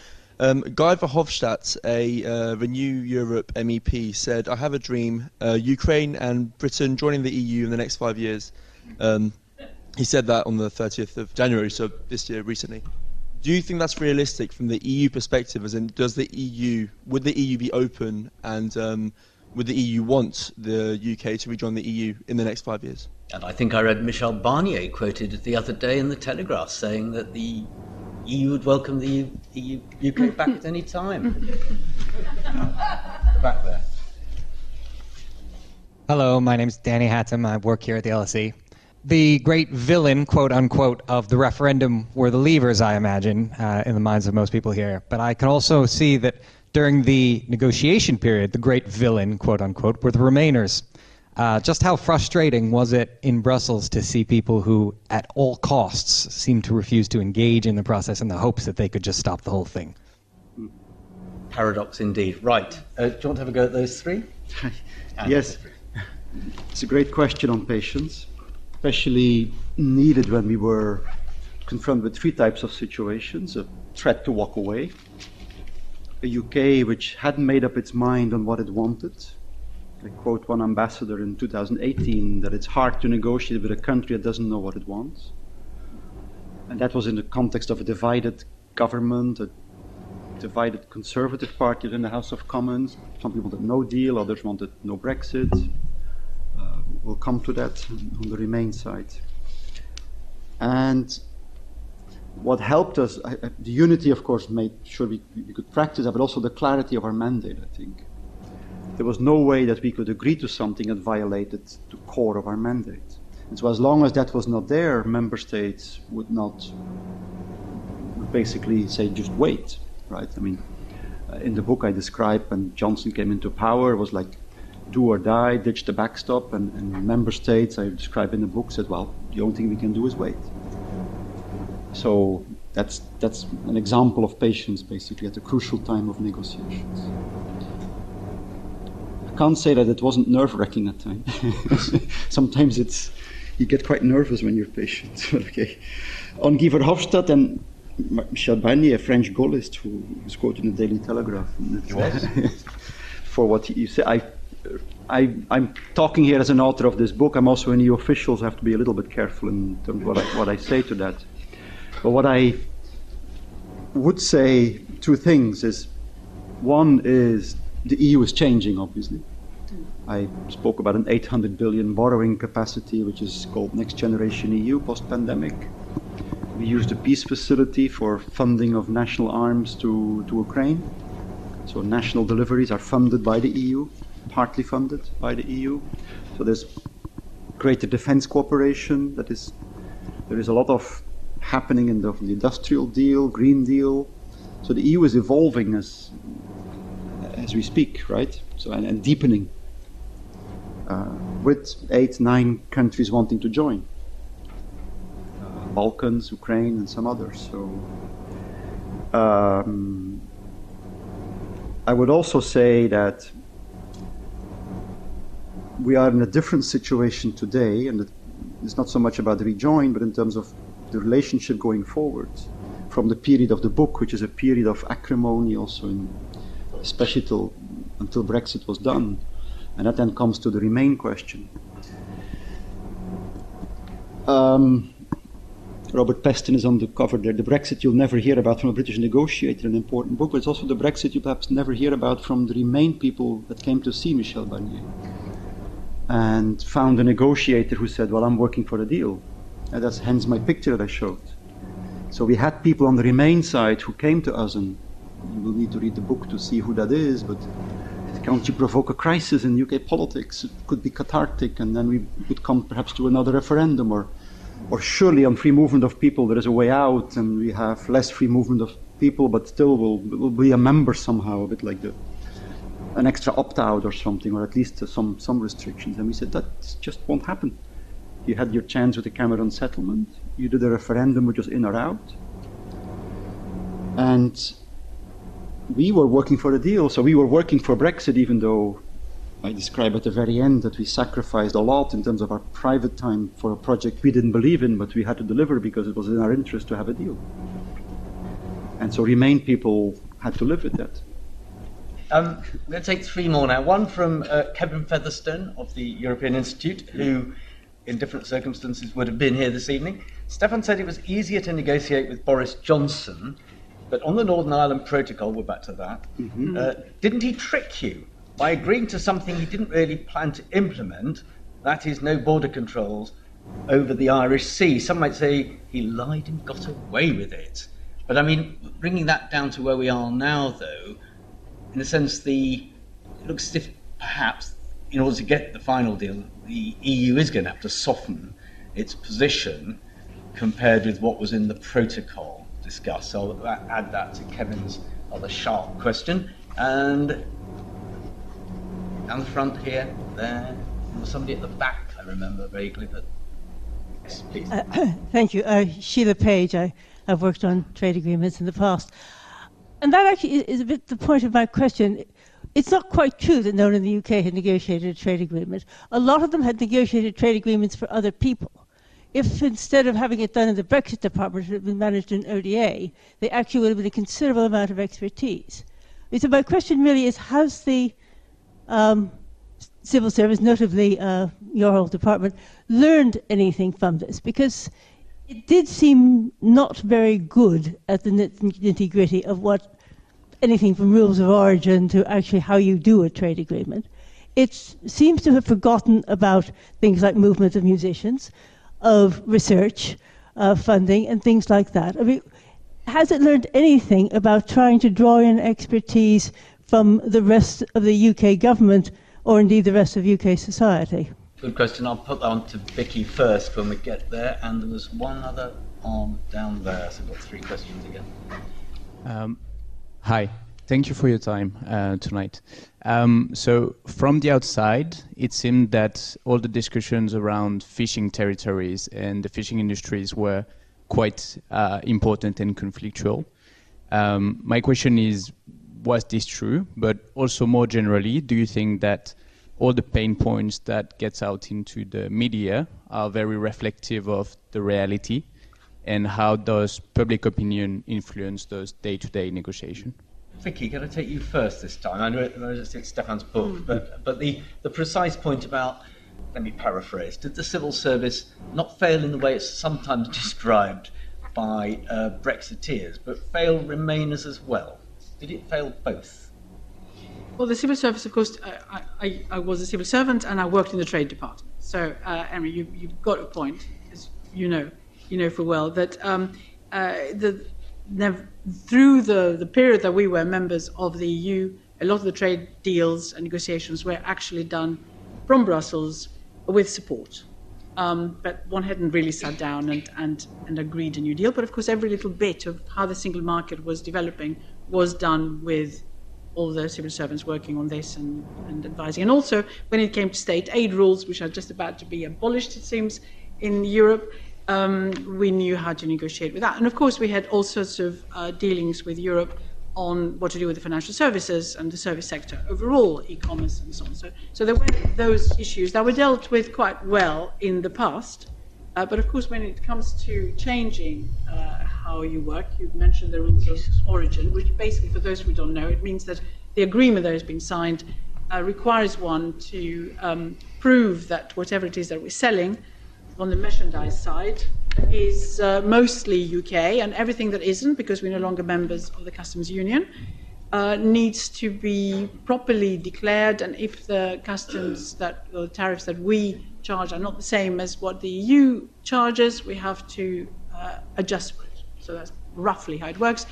Um, Guy Verhofstadt, a uh, Renew Europe MEP, said, I have a dream uh, Ukraine and Britain joining the EU in the next five years. Um, he said that on the 30th of January, so this year, recently. Do you think that's realistic from the EU perspective? As in, does the EU, would the EU be open and um, would the EU want the UK to rejoin the EU in the next five years? And I think I read Michel Barnier quoted the other day in the Telegraph saying that the EU would welcome the EU, UK back at any time. <laughs> back there. Hello, my name is Danny Hatton. I work here at the LSE. The great villain, quote unquote, of the referendum were the Leavers, I imagine, uh, in the minds of most people here. But I can also see that during the negotiation period, the great villain, quote unquote, were the Remainers. Uh, just how frustrating was it in Brussels to see people who, at all costs, seemed to refuse to engage in the process in the hopes that they could just stop the whole thing? Paradox indeed. Right. Uh, do you want to have a go at those three? <laughs> yes. It's a great question on patience, especially needed when we were confronted with three types of situations a threat to walk away, a UK which hadn't made up its mind on what it wanted. I quote one ambassador in 2018 that it's hard to negotiate with a country that doesn't know what it wants. And that was in the context of a divided government, a divided conservative party in the House of Commons. Some people wanted no deal, others wanted no Brexit. Uh, we'll come to that on the Remain side. And what helped us, I, the unity, of course, made sure we, we could practice that, but also the clarity of our mandate, I think. There was no way that we could agree to something that violated the core of our mandate. And so, as long as that was not there, member states would not basically say, just wait, right? I mean, uh, in the book I describe when Johnson came into power, it was like do or die, ditch the backstop, and, and member states I describe in the book said, well, the only thing we can do is wait. So that's that's an example of patience, basically, at a crucial time of negotiations. I can't say that it wasn't nerve-wracking at times. <laughs> Sometimes it's you get quite nervous when you're patient. <laughs> okay, on Guy Verhofstadt and Michel Barnier, a French Gaullist who was quoted in the Daily Telegraph. <laughs> for what you say, I I, am talking here as an author of this book. I'm also an EU official, so I have to be a little bit careful in terms of what I, what I say to that. But what I would say, two things is one is the EU is changing, obviously. I spoke about an 800 billion borrowing capacity, which is called Next Generation EU post pandemic. We use the peace facility for funding of national arms to, to Ukraine. So national deliveries are funded by the EU partly funded by the EU. So there's greater defense cooperation. That is, there is a lot of happening in the, the industrial deal, Green Deal. So the EU is evolving as as we speak, right? So and, and deepening uh, with eight, nine countries wanting to join. Uh, Balkans, Ukraine, and some others. So. Um, I would also say that we are in a different situation today, and it's not so much about rejoin, but in terms of the relationship going forward from the period of the book, which is a period of acrimony, also in, especially till, until Brexit was done, and that then comes to the Remain question. Um, Robert Peston is on the cover there. The Brexit you'll never hear about from a British negotiator, an important book, but it's also the Brexit you perhaps never hear about from the Remain people that came to see Michel Barnier and found a negotiator who said, Well, I'm working for a deal. And that's hence my picture that I showed. So we had people on the Remain side who came to us, and you will need to read the book to see who that is, but can't you provoke a crisis in UK politics? It could be cathartic, and then we would come perhaps to another referendum, or, or surely on free movement of people there is a way out, and we have less free movement of people, but still will will be a member somehow, a bit like the an extra opt-out or something, or at least some some restrictions. And we said that just won't happen. You had your chance with the Cameron settlement. You did a referendum, which was in or out. And we were working for a deal. So we were working for Brexit, even though I describe at the very end that we sacrificed a lot in terms of our private time for a project we didn't believe in, but we had to deliver because it was in our interest to have a deal. And so Remain people had to live with that. Um, I'm going to take three more now. One from uh, Kevin Featherstone of the European Institute, who, in different circumstances, would have been here this evening. Stefaan said it was easier to negotiate with Boris Johnson, but on the Northern Ireland Protocol, we're back to that, mm-hmm. uh, didn't he trick you by agreeing to something he didn't really plan to implement? That is, no border controls over the Irish Sea. Some might say he lied and got away with it. But I mean, bringing that down to where we are now, though, in a sense, the it looks as if perhaps in order to get the final deal, the EU is going to have to soften its position compared with what was in the protocol discussed. So I'll add that to Kevin's other sharp question. And down the front here, there, there was somebody at the back, I remember vaguely, but yes, please. Uh, <coughs> thank you. Uh, Sheila Page. I, I've worked on trade agreements in the past. And that actually is a bit the point of my question. It's not quite true that no one in the UK had negotiated a trade agreement. A lot of them had negotiated trade agreements for other people. If instead of having it done in the Brexit department, it had been managed in ODA, they actually would have been a considerable amount of expertise. So my question really is, has the um, civil service, notably uh, your whole department, learned anything from this? Because it did seem not very good at the nitty gritty of what anything from rules of origin to actually how you do a trade agreement. It seems to have forgotten about things like movement of musicians, of research, uh, funding, and things like that. I mean, has it learned anything about trying to draw in expertise from the rest of the UK government or indeed the rest of UK society? Good question. I'll put that on to Vicky first when we get there. And there was one other arm down there. So I've got three questions again. Um, hi. Thank you for your time uh, tonight. Um, so, from the outside, it seemed that all the discussions around fishing territories and the fishing industries were quite uh, important and conflictual. Um, my question is was this true? But also, more generally, do you think that all the pain points that gets out into the media are very reflective of the reality and how does public opinion influence those day-to-day negotiations? Vicky, can I take you first this time? I know, it's Stefaan's book, mm. but, but the, the precise point about, let me paraphrase, did the civil service not fail in the way it's sometimes <laughs> described by uh, Brexiteers, but fail Remainers as well? Did it fail both? Well, the civil service, of course, I, I, I, was a civil servant and I worked in the trade department. So, uh, Emery, you, you've got a point, as you know, you know for well that um, uh, the, through the, the period that we were members of the EU, a lot of the trade deals and negotiations were actually done from Brussels with support. Um, but one hadn't really sat down and, and, and agreed a new deal. But of course, every little bit of how the single market was developing was done with all the civil servants working on this and, and advising. And also, when it came to state aid rules, which are just about to be abolished, it seems, in Europe, um, we knew how to negotiate with that. And of course, we had all sorts of uh, dealings with Europe on what to do with the financial services and the service sector overall, e-commerce and so on. So, so there were those issues that were dealt with quite well in the past. Uh, but of course, when it comes to changing uh, how you work. You've mentioned the rules of origin, which basically, for those who don't know, it means that the agreement that has been signed uh, requires one to um, prove that whatever it is that we're selling on the merchandise side is uh, mostly UK, and everything that isn't, because we're no longer members of the customs union, uh, needs to be properly declared. And if the customs that, or the tariffs that we charge are not the same as what the EU charges, we have to uh, adjust. So that's roughly how it works.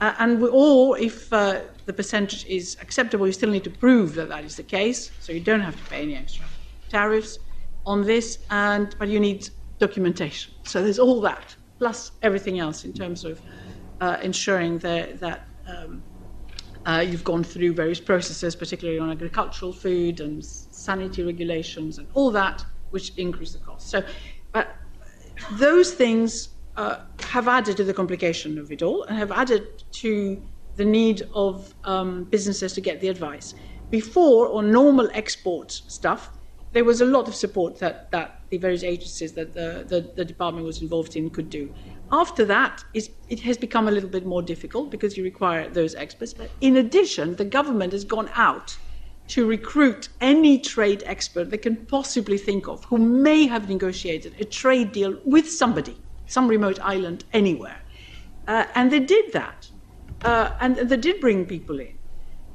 Uh, and we, or if uh, the percentage is acceptable, you still need to prove that that is the case. So you don't have to pay any extra tariffs on this, and but you need documentation. So there's all that plus everything else in terms of uh, ensuring that, that um, Uh, you've gone through various processes, particularly on agricultural food and sanitary regulations and all that, which increase the cost. So, but those things uh, have added to the complication of it all and have added to the need of um, businesses to get the advice. Before, on normal export stuff, there was a lot of support that, that the various agencies that the, the, the department was involved in could do. After that, it has become a little bit more difficult because you require those experts. But in addition, the government has gone out to recruit any trade expert they can possibly think of who may have negotiated a trade deal with somebody, some remote island anywhere. Uh, and they did that. Uh, and they did bring people in.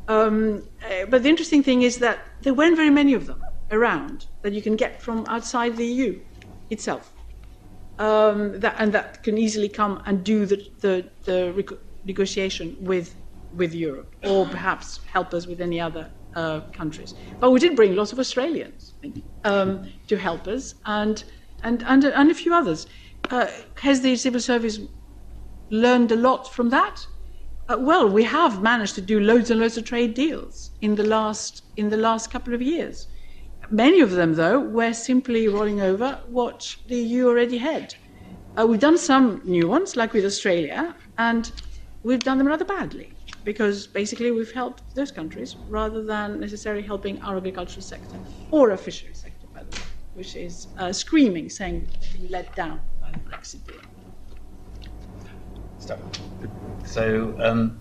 Um, uh, but the interesting thing is that there weren't very many of them around that you can get from outside the EU itself. Um, that, and that can easily come and do the, the, the negotiation with, with Europe, or perhaps help us with any other uh, countries. But we did bring lots of Australians um, to help us, and, and, and, and a few others. Uh, has the civil service learned a lot from that? Uh, well, we have managed to do loads and loads of trade deals in the last in the last couple of years. Many of them, though, were simply rolling over what the EU already had. Uh, we've done some new ones, like with Australia, and we've done them rather badly because basically we've helped those countries rather than necessarily helping our agricultural sector or our fisheries sector, by the way, which is uh, screaming, saying let down by the Brexit deal. So, um,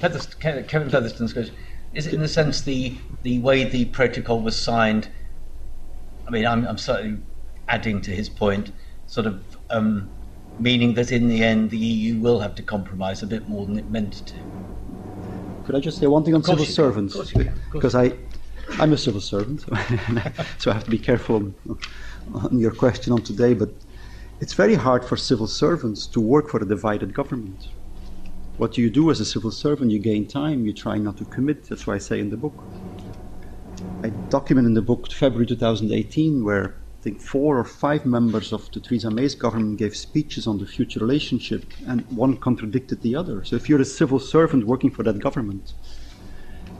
Kevin Featherstone's question is it in the sense the the way the protocol was signed? I mean, I'm, I'm certainly adding to his point, sort of um, meaning that in the end the EU will have to compromise a bit more than it meant to. Could I just say one thing on civil servants? Because I, I'm a civil servant, <laughs> so I have to be careful on, on your question on today. But it's very hard for civil servants to work for a divided government. What do you do as a civil servant? You gain time, you try not to commit. That's why I say in the book. I document in the book February 2018 where I think four or five members of the Theresa May's government gave speeches on the future relationship, and one contradicted the other. So if you're a civil servant working for that government,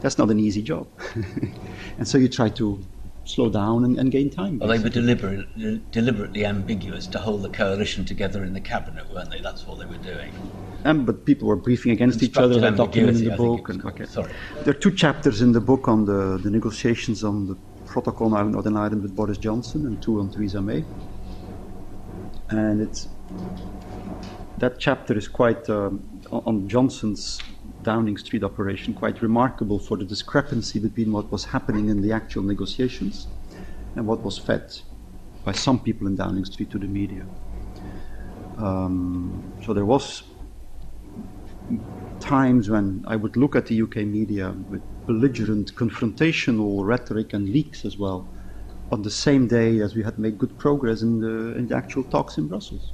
that's not an easy job. <laughs> and so you try to slow down and, and gain time. Well, they were deliberately, deliberately ambiguous to hold the coalition together in the cabinet, weren't they? That's what they were doing. Um, but people were briefing against each other, that document in the book. And, okay. Sorry. There are two chapters in the book on the, the negotiations on the protocol on Northern Ireland with Boris Johnson and two on Theresa May. And it's that chapter is quite um, on Johnson's Downing Street operation quite remarkable for the discrepancy between what was happening in the actual negotiations and what was fed by some people in Downing Street to the media. Um, so there was times when I would look at the UK media with belligerent confrontational rhetoric and leaks as well on the same day as we had made good progress in the, in the actual talks in Brussels.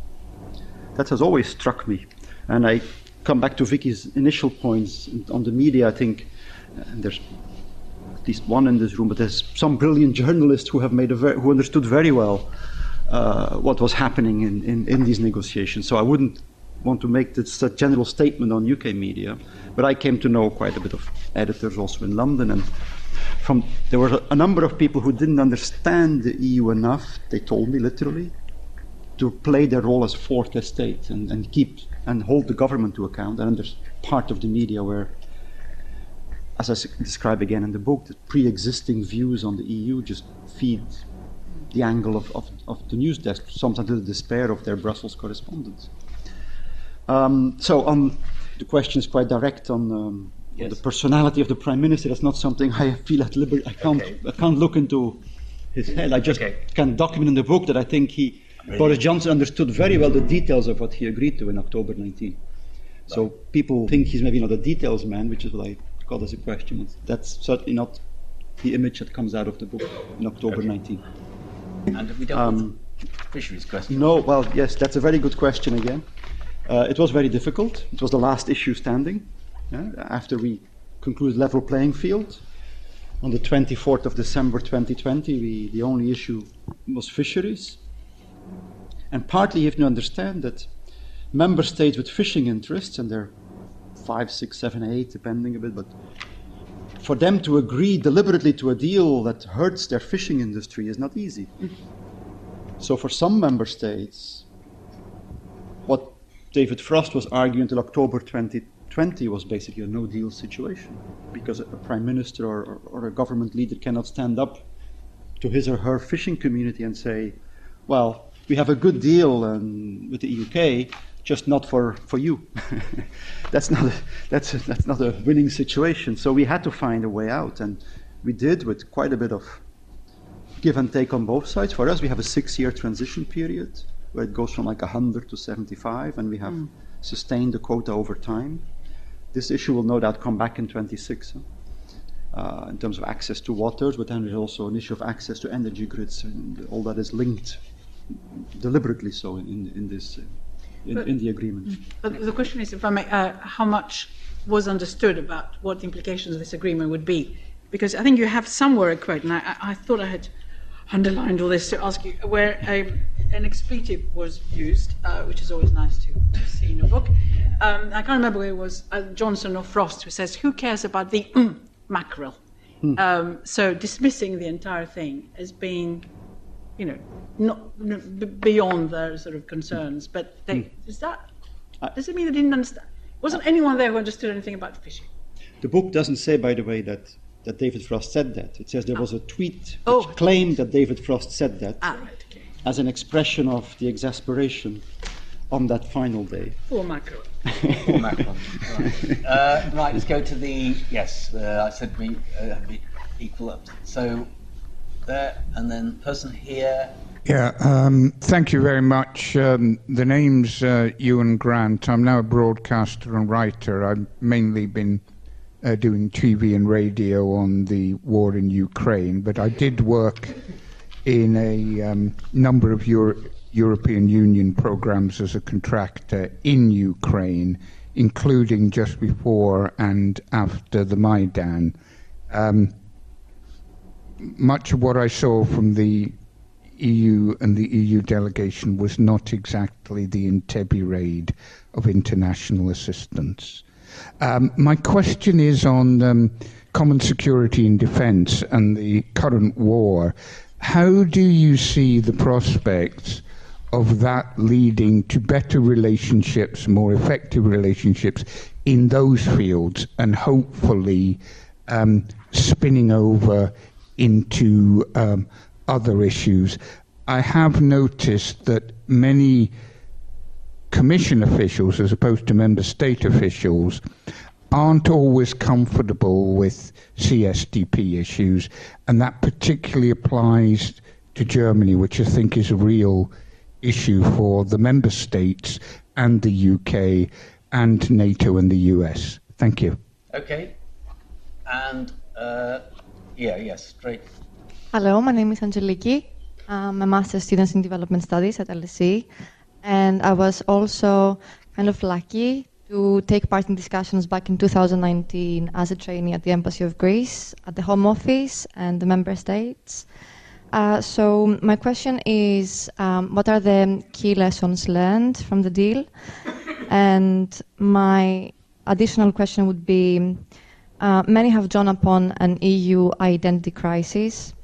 That has always struck me. And I come back to Vicky's initial points on the media, I think, and there's at least one in this room, but there's some brilliant journalists who have made a very, who understood very well uh, what was happening in, in, in, these negotiations. So I wouldn't want to make this a general statement on UK media, but I came to know quite a bit of editors also in London, and from there were a number of people who didn't understand the EU enough. They told me literally to play their role as fourth estate and, and keep and hold the government to account. And there's part of the media where, as I describe again in the book, the pre-existing views on the EU just feed the angle of, of, of the news desk, sometimes to the despair of their Brussels correspondents. Um, so on the question is quite direct on, um, yes. the personality of the prime minister. That's not something I feel at liberty. I can't. Okay. I can't look into his head. I just okay. can document in the book that I think he? Boris Johnson understood very well the details of what he agreed to in October 19. So people think he's maybe not a details man, which is what I got as a question. That's certainly not the image that comes out of the book in October okay. 19. And we don't um, fisheries question. No, well, yes, that's a very good question again. Uh, it was very difficult. It was the last issue standing. Yeah, after we concluded level playing field, on the 24th of December 2020, we, the only issue was fisheries. And partly you have to understand that member states with fishing interests, and there are five, six, seven, eight, depending a bit. But for them to agree deliberately to a deal that hurts their fishing industry is not easy. So for some member states, what David Frost was arguing until October 2020 was basically a no deal situation because a prime minister or, or, or, a government leader cannot stand up to his or her fishing community and say, well, we have a good deal um, with the UK, just not for, for you. <laughs> that's, not a, that's, a, that's not a winning situation. So we had to find a way out, and we did with quite a bit of give and take on both sides. For us, we have a six year transition period where it goes from like 100 to 75, and we have mm. sustained the quota over time. This issue will no doubt come back in 26 uh, in terms of access to waters, but then there's also an issue of access to energy grids, and all that is linked deliberately so in, in this. Uh, in, but, in, the agreement. Mm. But the question is, if I may, uh, how much was understood about what the implications of this agreement would be? Because I think you have somewhere a quote, and I, I thought I had underlined all this to ask you, where a, an expletive was used, uh, which is always nice to, to see in a book. Um, I can't remember where it was, uh, Johnson or Frost, who says, Who cares about the mm, mackerel? Hmm. Um, so dismissing the entire thing as being, you know, not b- beyond their sort of concerns. But they, hmm. is that, does it mean they didn't understand? Wasn't anyone there who understood anything about fishing? The book doesn't say, by the way, that that David Frost said that. It says there was a tweet which oh. claimed that David Frost said that ah, right, okay. as an expression of the exasperation on that final day. Poor Macron. Poor Macron. Right. <laughs> Uh, right. let's go to the. Yes, uh, I said we uh, equal up. So there, and then person here. Yeah, um, thank you very much. Um, the name's uh, Ewan Grant. I'm now a broadcaster and writer. I've mainly been uh, doing TV and radio on the war in Ukraine, but I did work in a um, number of Euro- European Union programs as a contractor in Ukraine, including just before and after the Maidan. Um, much of what I saw from the EU and the EU delegation was not exactly the Entebbe raid of international assistance. Um, my question is on um, common security and defence and the current war. How do you see the prospects of that leading to better relationships, more effective relationships in those fields, and hopefully um, spinning over into um, other issues? I have noticed that many commission officials, as opposed to member state officials, aren't always comfortable with CSDP issues, and that particularly applies to Germany, which I think is a real issue for the member states and the UK and NATO and the US. Thank you. Okay. And uh, yeah, yes. Hello, my name is Angeliki. I'm a master's student in development studies at LSE. And I was also kind of lucky to take part in discussions back in 2019 as a trainee at the Embassy of Greece, at the Home Office, and the member states. Uh, so, my question is um, what are the key lessons learned from the deal? And my additional question would be uh, many have drawn upon an EU identity crisis.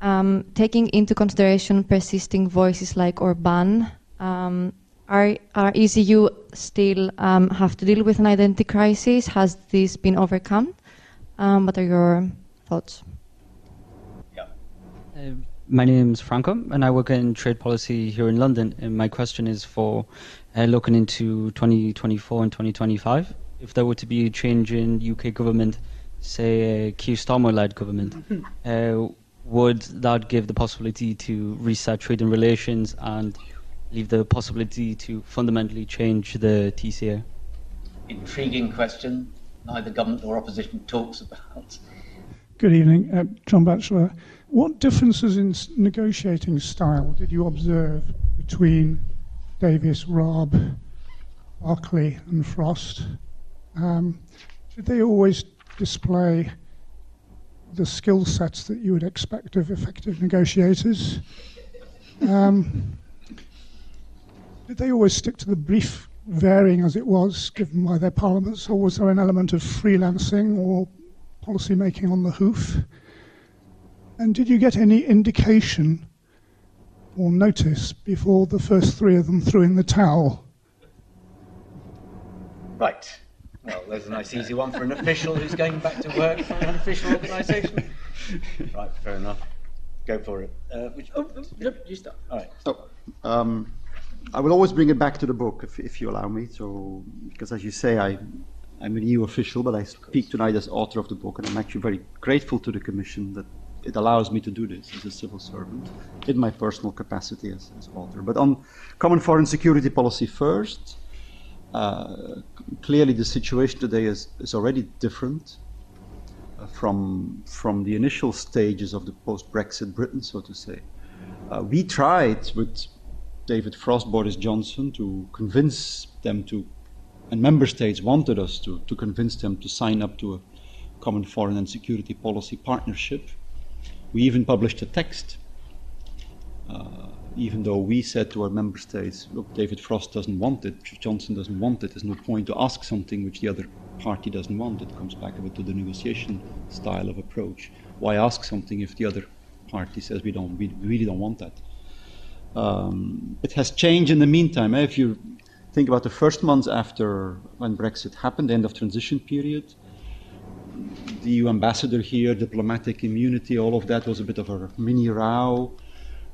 Um, taking into consideration persisting voices like Orban um, are, are EU still um, have to deal with an identity crisis? Has this been overcome? Um, what are your thoughts? Yeah. Uh, my name is Franco, and I work in trade policy here in London. And my question is for uh, looking into 2024 and 2025. If there were to be a change in UK government, say a Keir Starmer-led government, <laughs> uh, would that give the possibility to reset trading relations and leave the possibility to fundamentally change the TCA? Intriguing question. Neither government nor opposition talks about. Good evening, uh, John Batchelor. What differences in negotiating style did you observe between Davis, Raab, Barclay, and Frost? Um, did they always display the skill sets that you would expect of effective negotiators? Um, <laughs> did they always stick to the brief varying as it was given by their parliaments, or was there an element of freelancing or policy making on the hoof? And did you get any indication or notice before the first three of them threw in the towel? Right. Well, there's a nice easy one for an official who's going back to work for an official organisation. Right, fair enough. Go for it. Uh, which, oh, oh, you start. All right. So, um, I will always bring it back to the book, if, if you allow me. So, because as you say, I, I'm a new official, but I speak tonight as author of the book, and I'm actually very grateful to the Commission that it allows me to do this as a civil servant in my personal capacity as, as author. But on common foreign security policy first, uh, clearly the situation today is, is already different uh, from, from the initial stages of the post-Brexit Britain, so to say. Uh, we tried with David Frost, Boris Johnson, to convince them to, and member states wanted us to, to convince them to sign up to a common foreign and security policy partnership. We even published a text uh, even though we said to our member states, look, David Frost doesn't want it, Johnson doesn't want it, there's no point to ask something which the other party doesn't want. It comes back a bit to the negotiation style of approach. Why ask something if the other party says we don't, we really don't want that? Um, it has changed in the meantime. Eh? If you think about the first months after when Brexit happened, the end of transition period, the EU ambassador here, diplomatic immunity, all of that was a bit of a mini row.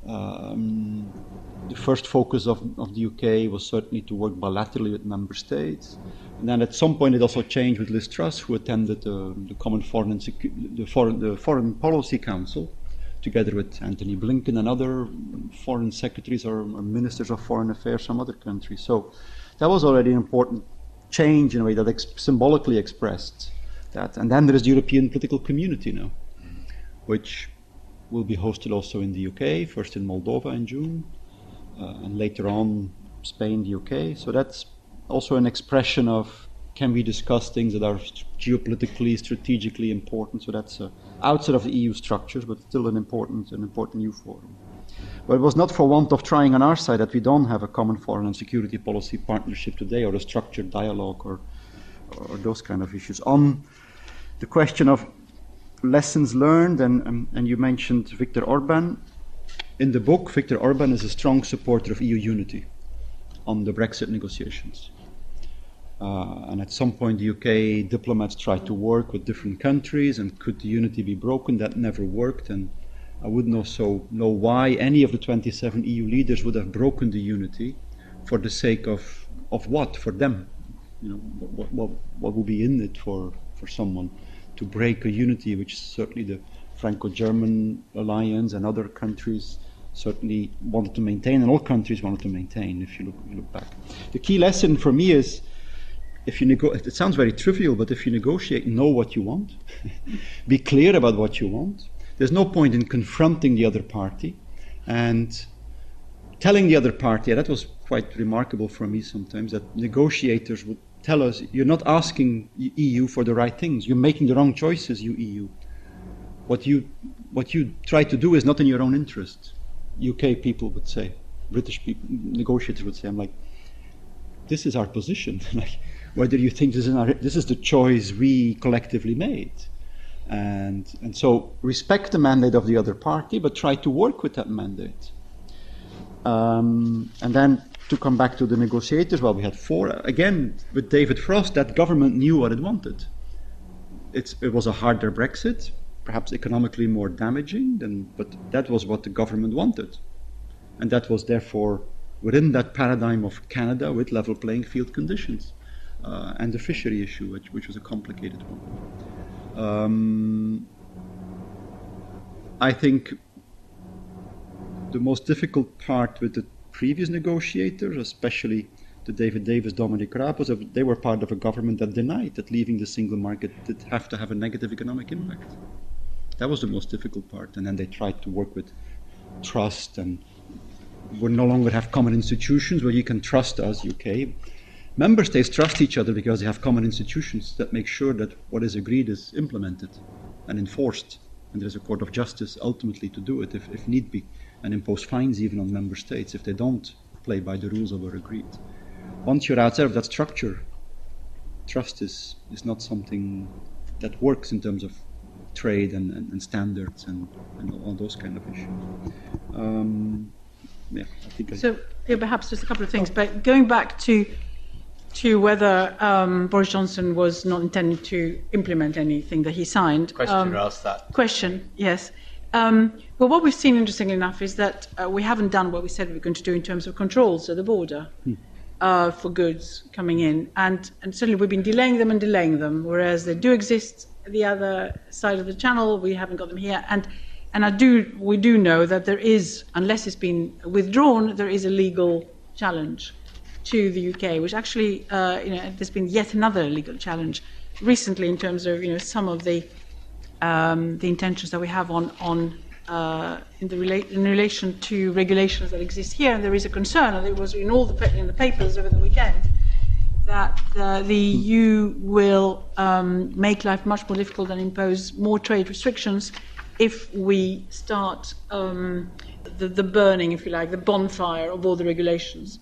Um, the first focus of, of the UK was certainly to work bilaterally with member states. And then at some point it also changed with Liz Truss, who attended the Common Foreign, and Secu- the, foreign, the Foreign Policy Council, together with Antony Blinken and other foreign secretaries or, or ministers of foreign affairs from other countries. So that was already an important change in a way that ex- symbolically expressed that. And then there is the European political community now, which will be hosted also in the UK, first in Moldova in June, uh, and later on Spain, the UK. So that's also an expression of can we discuss things that are geopolitically, strategically important. So that's uh, outside of the EU structures, but still an important, an important new forum. But it was not for want of trying on our side that we don't have a common foreign and security policy partnership today, or a structured dialogue, or, or those kind of issues. On the question of lessons learned, and, um, and you mentioned Viktor Orban. In the book, Viktor Orban is a strong supporter of EU unity on the Brexit negotiations. Uh, and at some point, the UK diplomats tried to work with different countries, and could the unity be broken? That never worked, and I wouldn't also know why any of the 27 EU leaders would have broken the unity for the sake of, of what? For them. You know, what, what, what would be in it for, for someone? To break a unity which certainly the Franco-German alliance and other countries certainly wanted to maintain, and all countries wanted to maintain. If you look, look back, the key lesson for me is if you nego- it sounds very trivial, but if you negotiate, know what you want, <laughs> be clear about what you want. There's no point in confronting the other party and telling the other party. that was quite remarkable for me sometimes that negotiators would tell us you're not asking EU for the right things. You're making the wrong choices, you EU. What you what you try to do is not in your own interest. UK people would say, British people, negotiators would say, I'm like, this is our position. <laughs> like, whether you think this is our, this is the choice we collectively made, and and so respect the mandate of the other party, but try to work with that mandate. Um, and then to come back to the negotiators, well, we had four. Again, with David Frost, that government knew what it wanted. It's, it was a harder Brexit, perhaps economically more damaging, than, but that was what the government wanted. And that was therefore within that paradigm of Canada with level playing field conditions uh, and the fishery issue, which, which was a complicated one. Um, I think the most difficult part with the previous negotiators, especially the David Davis, Dominic was they were part of a government that denied that leaving the single market did have to have a negative economic impact. That was the most difficult part. And then they tried to work with trust and we no longer have common institutions where you can trust us, UK. Member states trust each other because they have common institutions that make sure that what is agreed is implemented and enforced. And there's a court of justice ultimately to do it if, if need be and impose fines even on member states if they don't play by the rules that were agreed. once you're outside of that structure, trust is, is not something that works in terms of trade and, and, and standards and, and all those kind of issues. Um, yeah, I think I, So, yeah, perhaps just a couple of things, but going back to to whether um, Boris Johnson was not intending to implement anything that he signed. Questioner um, asked that. Question, yes. Um, well, what we've seen, interestingly enough, is that uh, we haven't done what we said we were going to do in terms of controls at the border uh, for goods coming in. And, and certainly we've been delaying them and delaying them, whereas they do exist at the other side of the channel. We haven't got them here. And, and I do, we do know that there is, unless it's been withdrawn, there is a legal challenge to the UK, which actually, uh, you know, there's been yet another legal challenge recently in terms of, you know, some of the um, the intentions that we have on on uh, in rela- in relation to regulations that exist here, and there is a concern, and it was in all the pa- in the papers over the weekend that uh, the EU will um, make life much more difficult and impose more trade restrictions if we start um, the, the burning, if you like, the bonfire of all the regulations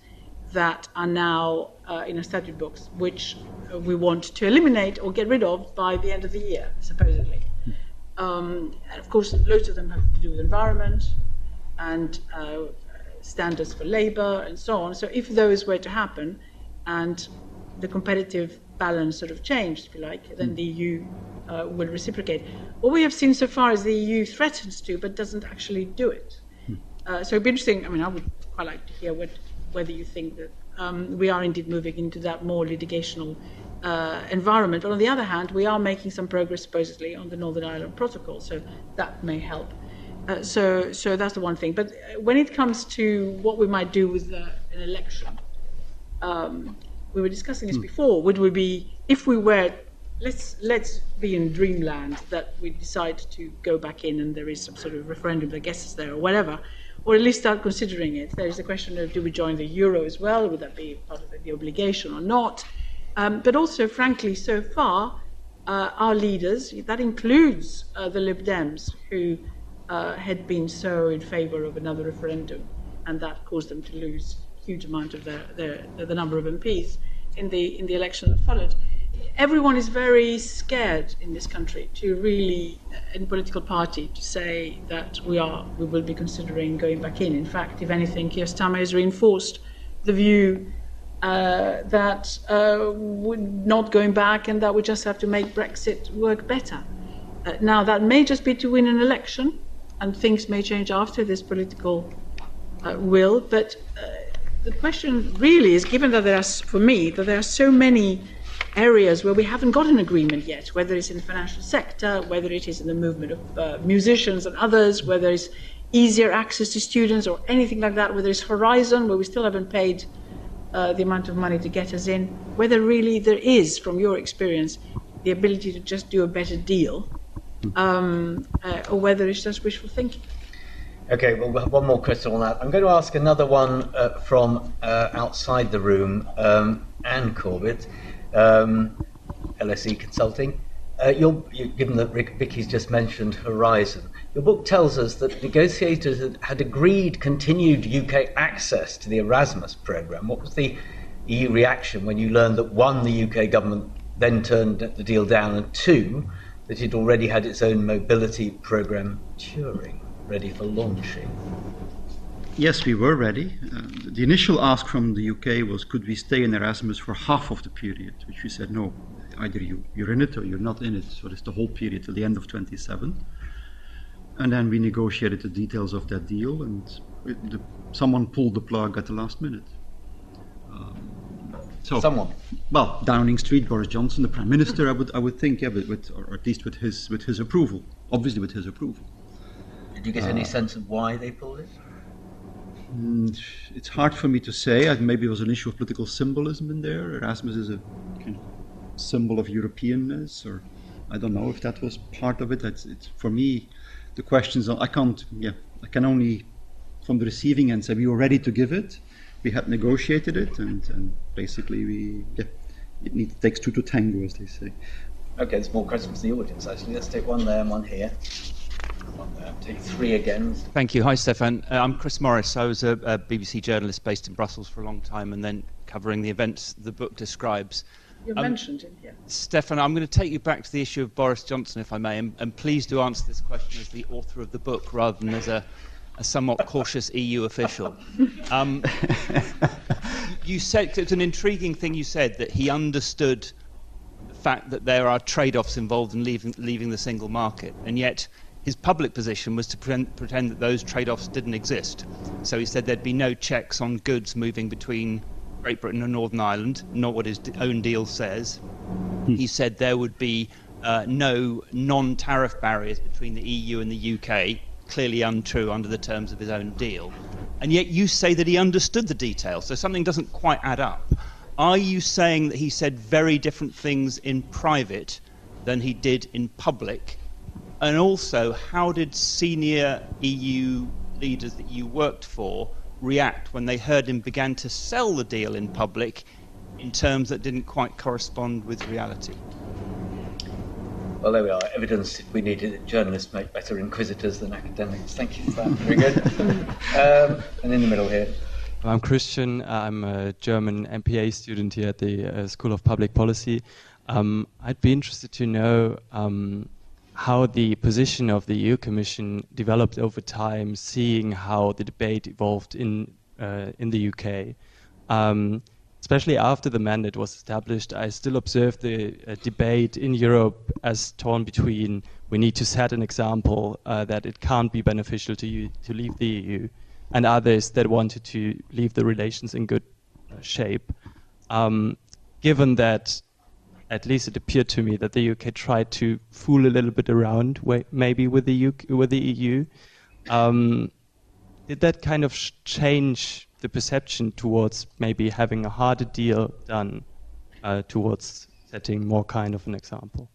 that are now uh, in our statute books, which we want to eliminate or get rid of by the end of the year, supposedly. Um, and of course, loads of them have to do with environment and uh, standards for labour and so on. So if those were to happen and the competitive balance sort of changed, if you like, then the EU uh, will reciprocate. What we have seen so far is the EU threatens to, but doesn't actually do it. Uh, so it'd be interesting. I mean, I would quite like to hear what, whether you think that um, we are indeed moving into that more litigational uh, environment. But on the other hand, we are making some progress supposedly on the Northern Ireland Protocol, so that may help. Uh, so, so that's the one thing. But uh, when it comes to what we might do with uh, an election, um, we were discussing this before. Would we be, if we were, let's let's be in dreamland that we decide to go back in and there is some sort of referendum that gets us there or whatever, or at least start considering it. There is a question of do we join the euro as well? Would that be part of the obligation or not? Um, but also, frankly, so far, uh, our leaders, that includes uh, the Lib Dems, who uh, had been so in favour of another referendum, and that caused them to lose a huge amount of their, their, the number of MPs in the, in the election that followed. Everyone is very scared in this country to really, in political party, to say that we are, we will be considering going back in. In fact, if anything, Keir Starmer has reinforced the view uh, that uh, we're not going back and that we just have to make Brexit work better. Uh, now, that may just be to win an election, and things may change after this political uh, will, but uh, the question really is given that there are, for me, that there are so many areas where we haven't got an agreement yet, whether it's in the financial sector, whether it is in the movement of uh, musicians and others, whether it's easier access to students or anything like that, whether it's Horizon, where we still haven't paid uh, the amount of money to get us in, whether really there is, from your experience, the ability to just do a better deal, um, uh, or whether it's just wishful thinking. Okay, well, we'll one more question on that. I'm going to ask another one uh, from uh, outside the room, um, Anne Corbett, um, LSE Consulting. Uh, you're, you, given that Rick, Vicky's just mentioned Horizon, your book tells us that negotiators had, agreed continued UK access to the Erasmus programme. What was the EU reaction when you learned that one, the UK government then turned the deal down, and two, that it already had its own mobility programme Turing ready for launching? Yes, we were ready. Uh, the initial ask from the UK was could we stay in Erasmus for half of the period, which we said no. Either you, you're in it or you're not in it. So it's the whole period till the end of 27. And then we negotiated the details of that deal, and it, the, someone pulled the plug at the last minute. Um, so Someone? Well, Downing Street, Boris Johnson, the Prime Minister, I would, I would think, yeah, with, with, or at least with his, with his approval. Obviously, with his approval. Did you get any Uh, sense of why they pulled it? Mm, It's hard for me to say. Maybe there was an issue of political symbolism in there. Erasmus is a kind of symbol of Europeanness, or I don't know if that was part of it. It's, it's for me, the questions. are- I can't. Yeah, I can only from the receiving end say we were ready to give it. We had negotiated it, and, and basically we. Yeah, it needs, takes two to tango, as they say. Okay, there's more questions from the audience actually. Let's take one there and one here. One there. Take three again. Thank you. Hi, Stefaan. Uh, I'm Chris Morris. I was a, a BBC journalist based in Brussels for a long time and then covering the events the book describes. You're um, mentioned in here. Stefaan, I'm going to take you back to the issue of Boris Johnson, if I may, and, and please do answer this question as the author of the book rather than as a, a somewhat cautious EU official. Um, <laughs> you said it's an intriguing thing you said that he understood the fact that there are trade-offs involved in leaving, leaving the single market, and yet his public position was to pretend, pretend that those trade-offs didn't exist. So he said there'd be no checks on goods moving between Great Britain and Northern Ireland, not what his own deal says. Hmm. He said there would be uh, no non tariff barriers between the EU and the UK, clearly untrue under the terms of his own deal. And yet you say that he understood the details, so something doesn't quite add up. Are you saying that he said very different things in private than he did in public? And also, how did senior EU leaders that you worked for react when they heard him began to sell the deal in public in terms that didn't quite correspond with reality? Well, there we are. Evidence if we needed it. Journalists make better inquisitors than academics. Thank you for that. Very good. <laughs> um, and in the middle here. I'm Christian. I'm a German MPA student here at the uh, School of Public Policy. Um, I'd be interested to know um, how the position of the EU Commission developed over time, seeing how the debate evolved in uh, in the UK. Um, especially after the mandate was established, I still observe the uh, debate in Europe as torn between we need to set an example uh, that it can't be beneficial to you to leave the EU, and others that wanted to leave the relations in good uh, shape. Um, given that at least it appeared to me that the UK tried to fool a little bit around, maybe with the UK, with the EU. Um, did that kind of change the perception towards maybe having a harder deal done uh, towards setting more kind of an example?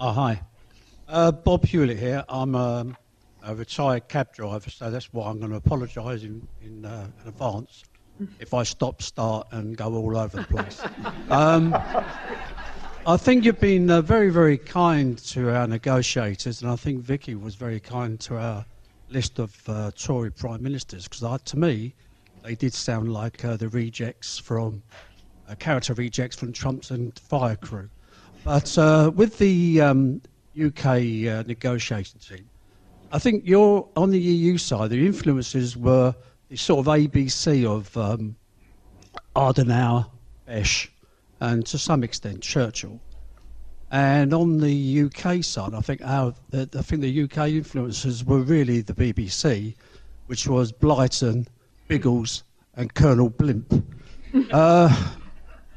Oh, hi. Uh, Bob Hewlett here. I'm um, a retired cab driver, so that's why I'm going to apologise in, in, uh, in advance if I stop, start, and go all over the place. um, I think you've been uh, very, very kind to our negotiators, and I think Vicky was very kind to our list of uh, Tory prime ministers, because to me, they did sound like uh, the rejects from uh, character rejects from Trumpton fire crew. But uh, with the um, UK uh, negotiating team, I think you're on the EU side. The influences were the sort of ABC of um, Adenauer, Bech, and to some extent Churchill. And on the UK side, I think our, I think the UK influences were really the BBC, which was Blyton, Biggles, and Colonel Blimp. <laughs> uh,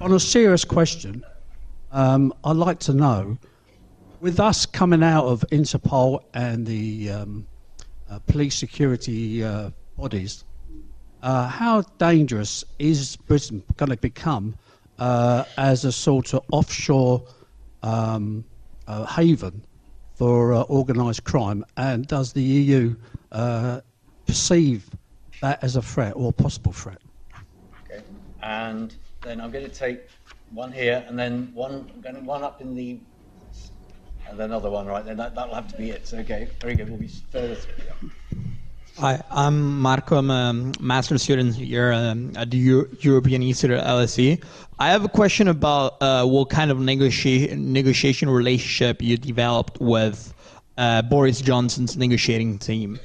on a serious question, um, I'd like to know, with us coming out of Interpol and the um, uh, police security uh, bodies, uh, how dangerous is Britain going to become uh, as a sort of offshore um, uh, haven for uh, organised crime? And does the EU uh, perceive that as a threat or a possible threat? Okay. And then I'm going to take one here, and then one, one up in the, and another one right then. That, that'll have to be it. Okay, very good. We'll be further. Hi, I'm Marco. I'm a master student here um, at the Euro- European Institute at LSE. I have a question about uh, what kind of negotiation relationship you developed with uh, Boris Johnson's negotiating team.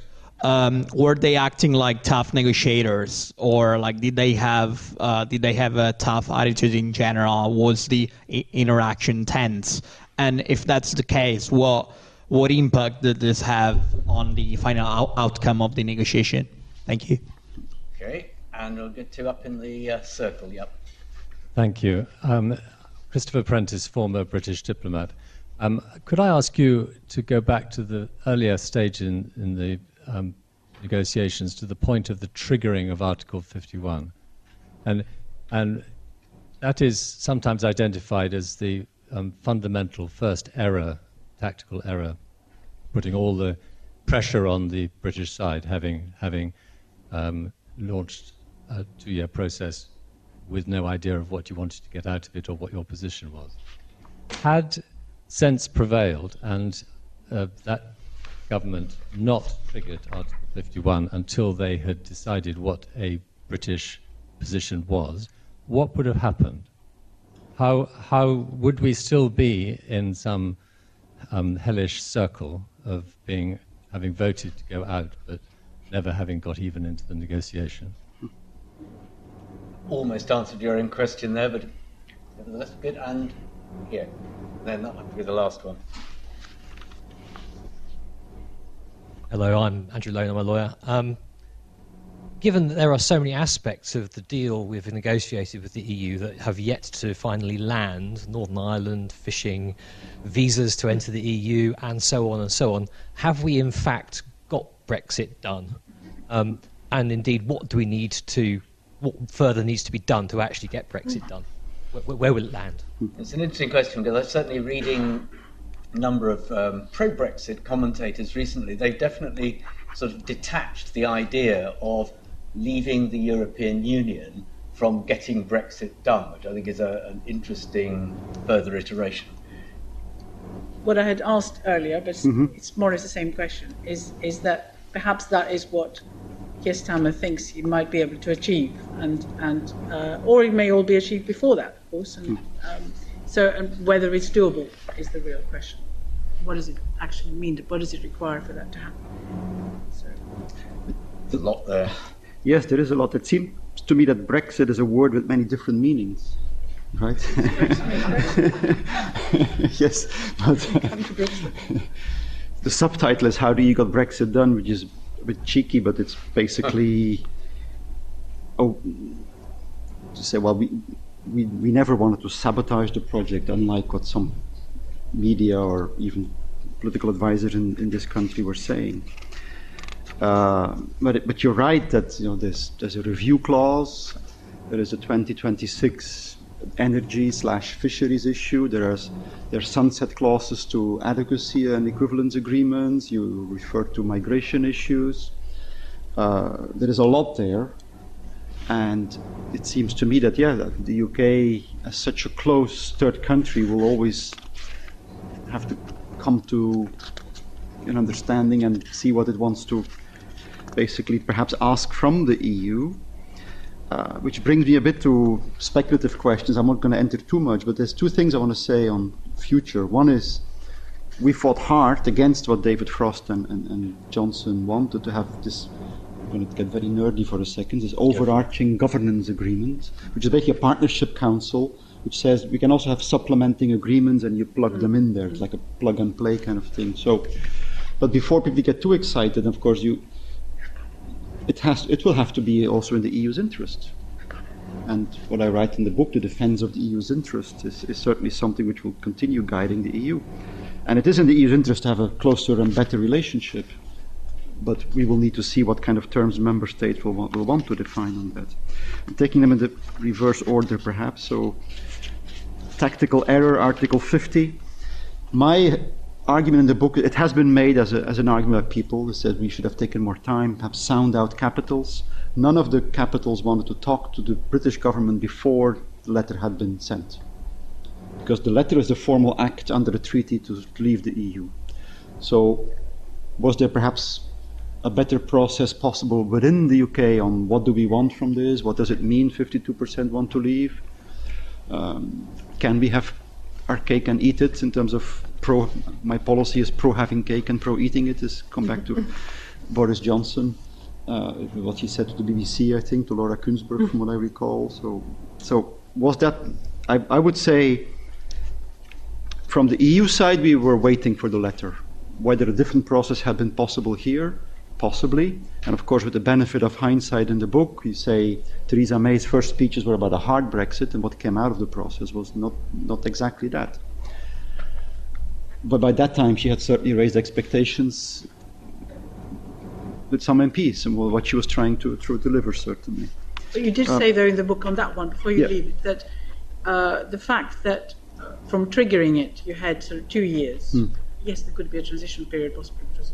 Um, were they acting like tough negotiators, or like did they have uh, did they have a tough attitude in general? Was the I- interaction tense? And if that's the case, what what impact did this have on the final out- outcome of the negotiation? Thank you. Okay, and we'll get to up in the uh, circle. Yep. Thank you. Um, Christopher Prentice, former British diplomat. Um, could I ask you to go back to the earlier stage in, in the um, negotiations to the point of the triggering of Article 51? And, and that is sometimes identified as the um, fundamental first error tactical error, putting all the pressure on the British side, having having um, launched a two-year process with no idea of what you wanted to get out of it or what your position was. Had sense prevailed and uh, that government not triggered Article 51 until they had decided what a British position was, what would have happened? How, how would we still be in some um, hellish circle of being having voted to go out but never having got even into the negotiation? Almost answered your own question there, but nevertheless, good. And here, then that might be the last one. Hello, I'm Andrew Lone, I'm a lawyer. Um, given that there are so many aspects of the deal we've negotiated with the EU that have yet to finally land Northern Ireland, fishing, visas to enter the EU, and so on and so on have we in fact got Brexit done? Um, and indeed, what do we need to, what further needs to be done to actually get Brexit done? Where, where will it land? It's an interesting question because I'm certainly reading a number of um, pro Brexit commentators recently. They've definitely sort of detached the idea of leaving the European Union from getting Brexit done, which I think is a, an interesting further iteration. What I had asked earlier, but Mm-hmm. it's more or less the same question, is, is that perhaps that is what Keir Starmer thinks he might be able to achieve, and, and uh, or it may all be achieved before that, of course. And, um, so, and whether it's doable is the real question. What does it actually mean? What does it require for that to happen? So, There's a lot there. Yes, there is a lot. It seems to me that Brexit is a word with many different meanings, right? <laughs> yes, but <laughs> the subtitle is "How the EU got Brexit done?" which is a bit cheeky, but it's basically oh to say, well, we we we never wanted to sabotage the project, unlike what some media or even political advisors in, in this country were saying. Uh, but, but you're right that you know there's there's a review clause, there is a 2026 energy slash fisheries issue. There are there are sunset clauses to adequacy and equivalence agreements. You refer to migration issues. Uh, there is a lot there, and it seems to me that yeah, that the UK as such a close third country will always have to come to an understanding and see what it wants to basically perhaps ask from the EU. Uh, which brings me a bit to speculative questions. I'm not going to enter too much, but there's two things I want to say on future. One is we fought hard against what David Frost and, and, and Johnson wanted to have this. I'm going to get very nerdy for a second. This overarching governance agreement, which is basically a partnership council, which says we can also have supplementing agreements and you plug them in there. It's like a plug and play kind of thing. So, but before people get too excited, of course, you it has it will have to be also in the EU's interest. And what I write in the book, the defense of the EU's interest, is, is certainly something which will continue guiding the EU. And it is in the EU's interest to have a closer and better relationship. But we will need to see what kind of terms member states will want, will want to define on that. I'm taking them in the reverse order, perhaps. So, tactical error, Article 50. My argument in the book, it has been made as, a, as an argument by people who said we should have taken more time, perhaps sound out capitals. None of the capitals wanted to talk to the British government before the letter had been sent. Because the letter is the formal act under the treaty to leave the EU. So, was there perhaps a better process possible within the UK on what do we want from this? What does it mean 52% want to leave? Um, can we have our cake and eat it in terms of pro? My policy is pro having cake and pro eating it. Is come back to <laughs> Boris Johnson, uh, what he said to the BBC, I think, to Laura Kuenssberg, from what I recall. So, so was that? I, I would say, from the EU side, we were waiting for the letter. Whether a different process had been possible here, possibly. And of course, with the benefit of hindsight in the book, we say Theresa May's first speeches were about a hard Brexit, and what came out of the process was not, not exactly that. But by that time, she had certainly raised expectations with some MPs and what she was trying to, to deliver, certainly. But you did Uh, say there in the book on that one, before you yeah. leave that uh, the fact that uh, from triggering it you had sort of two years, Hmm. yes, there could be a transition period, possibly, was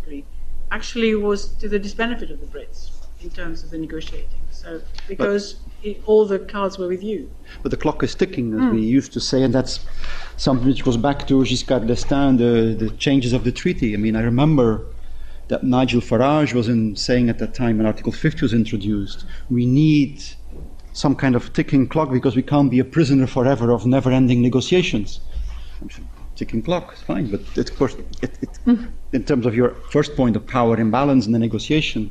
actually was to the disbenefit of the Brits in terms of the negotiating. So, because it, all the cards were with you. But the clock is ticking, as Mm. we used to say, and that's something which goes back to Giscard d'Estaing, the, the changes of the treaty. I mean, I remember that Nigel Farage was in saying at that time when Article 50 was introduced. We need some kind of ticking clock because we can't be a prisoner forever of never ending negotiations. Ticking clock is fine, but it, of course, it, it, mm. in terms of your first point of power imbalance in the negotiation,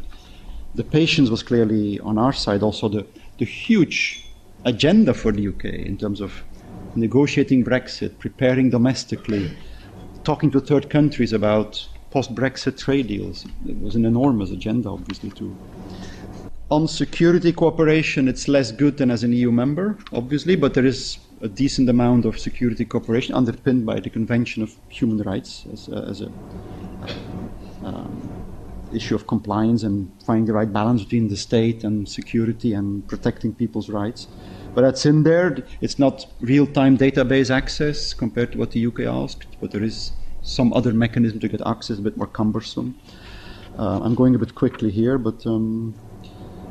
the patience was clearly on our side. Also, the, the huge agenda for the UK in terms of negotiating Brexit, preparing domestically, talking to third countries about post Brexit trade deals. It was an enormous agenda, obviously, too. On security cooperation, it's less good than as an EU member, obviously, but there is a decent amount of security cooperation underpinned by the Convention of Human Rights as a, as a um, issue of compliance and finding the right balance between the state and security and protecting people's rights. But that's in there. It's not real-time database access compared to what the UK asked, but there is some other mechanism to get access, a bit more cumbersome. Uh, I'm going a bit quickly here, but um,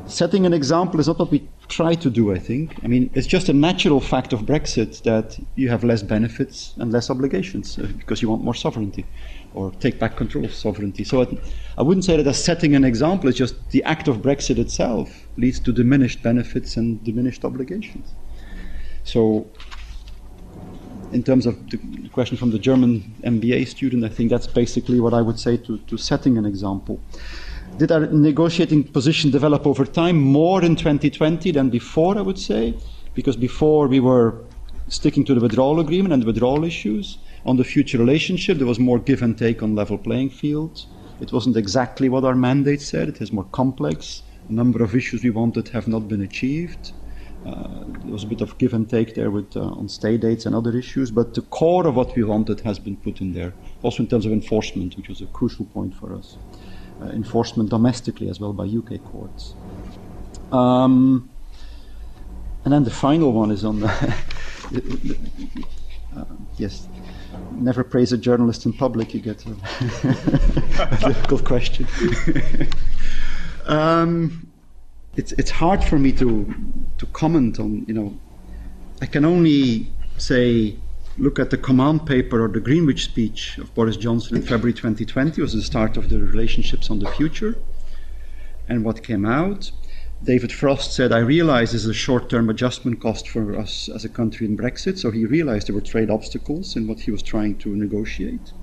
setting an example is not what we try to do, I think. I mean, it's just a natural fact of Brexit that you have less benefits and less obligations uh, <laughs> because you want more sovereignty or take back control of sovereignty. So it, I wouldn't say that as setting an example, it's just the act of Brexit itself leads to diminished benefits and diminished obligations. So, in terms of the question from the German MBA student, I think that's basically what I would say to, to setting an example. Did our negotiating position develop over time more in 2020 than before, I would say? Because before we were sticking to the withdrawal agreement and the withdrawal issues. On the future relationship, there was more give and take on level playing fields. It wasn't exactly what our mandate said, it is more complex. A number of issues we wanted have not been achieved. Uh, there was a bit of give and take there with uh, on state aids and other issues, but the core of what we wanted has been put in there. Also in terms of enforcement, which was a crucial point for us uh, enforcement domestically as well by UK courts. Um, and then the final one is on the <laughs> uh, yes. Never praise a journalist in public. You get a, <laughs> difficult question. <laughs> um, it's it's hard for me to to comment on. You know, I can only say look at the command paper or the Greenwich speech of Boris Johnson in February 2020 was the start of the relationships on the future. And what came out, David Frost said, I realize this is a short term adjustment cost for us as a country in Brexit. So he realized there were trade obstacles in what he was trying to negotiate.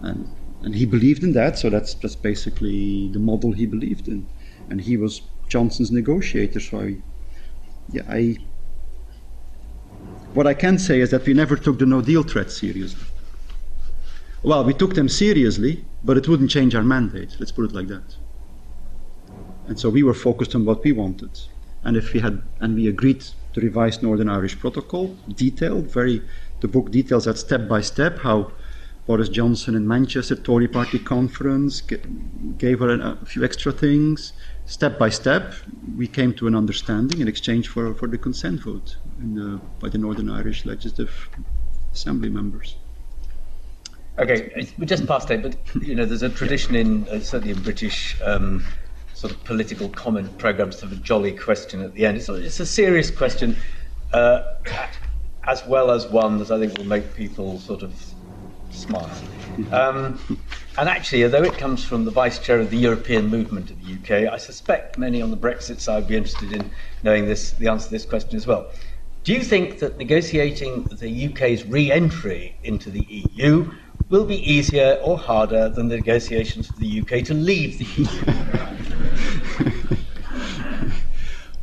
And, and he believed in that, so that's, that's basically the model he believed in. And he was Johnson's negotiator, so I, yeah, I what I can say is that we never took the no deal threat seriously. Well, we took them seriously, but it wouldn't change our mandate, let's put it like that. And so we were focused on what we wanted. And if we had and we agreed to revise Northern Irish Protocol, detailed, very the book details that step by step how Boris Johnson in Manchester Tory party conference gave her a few extra things. Step by step, we came to an understanding in exchange for, for the consent vote the, by the Northern Irish Legislative Assembly members. Okay, we're just past eight, but you know, there's a tradition in uh, certainly in British um, sort of political comment programs to a jolly question at the end. It's, it's a serious question, uh, as well as one that I think will make people sort of smile. Um, and actually, although it comes from the vice chair of the European movement of the UK, I suspect many on the Brexit side would be interested in knowing this, the answer to this question as well. Do you think that negotiating the UK's re entry into the EU will be easier or harder than the negotiations for the UK to leave the EU?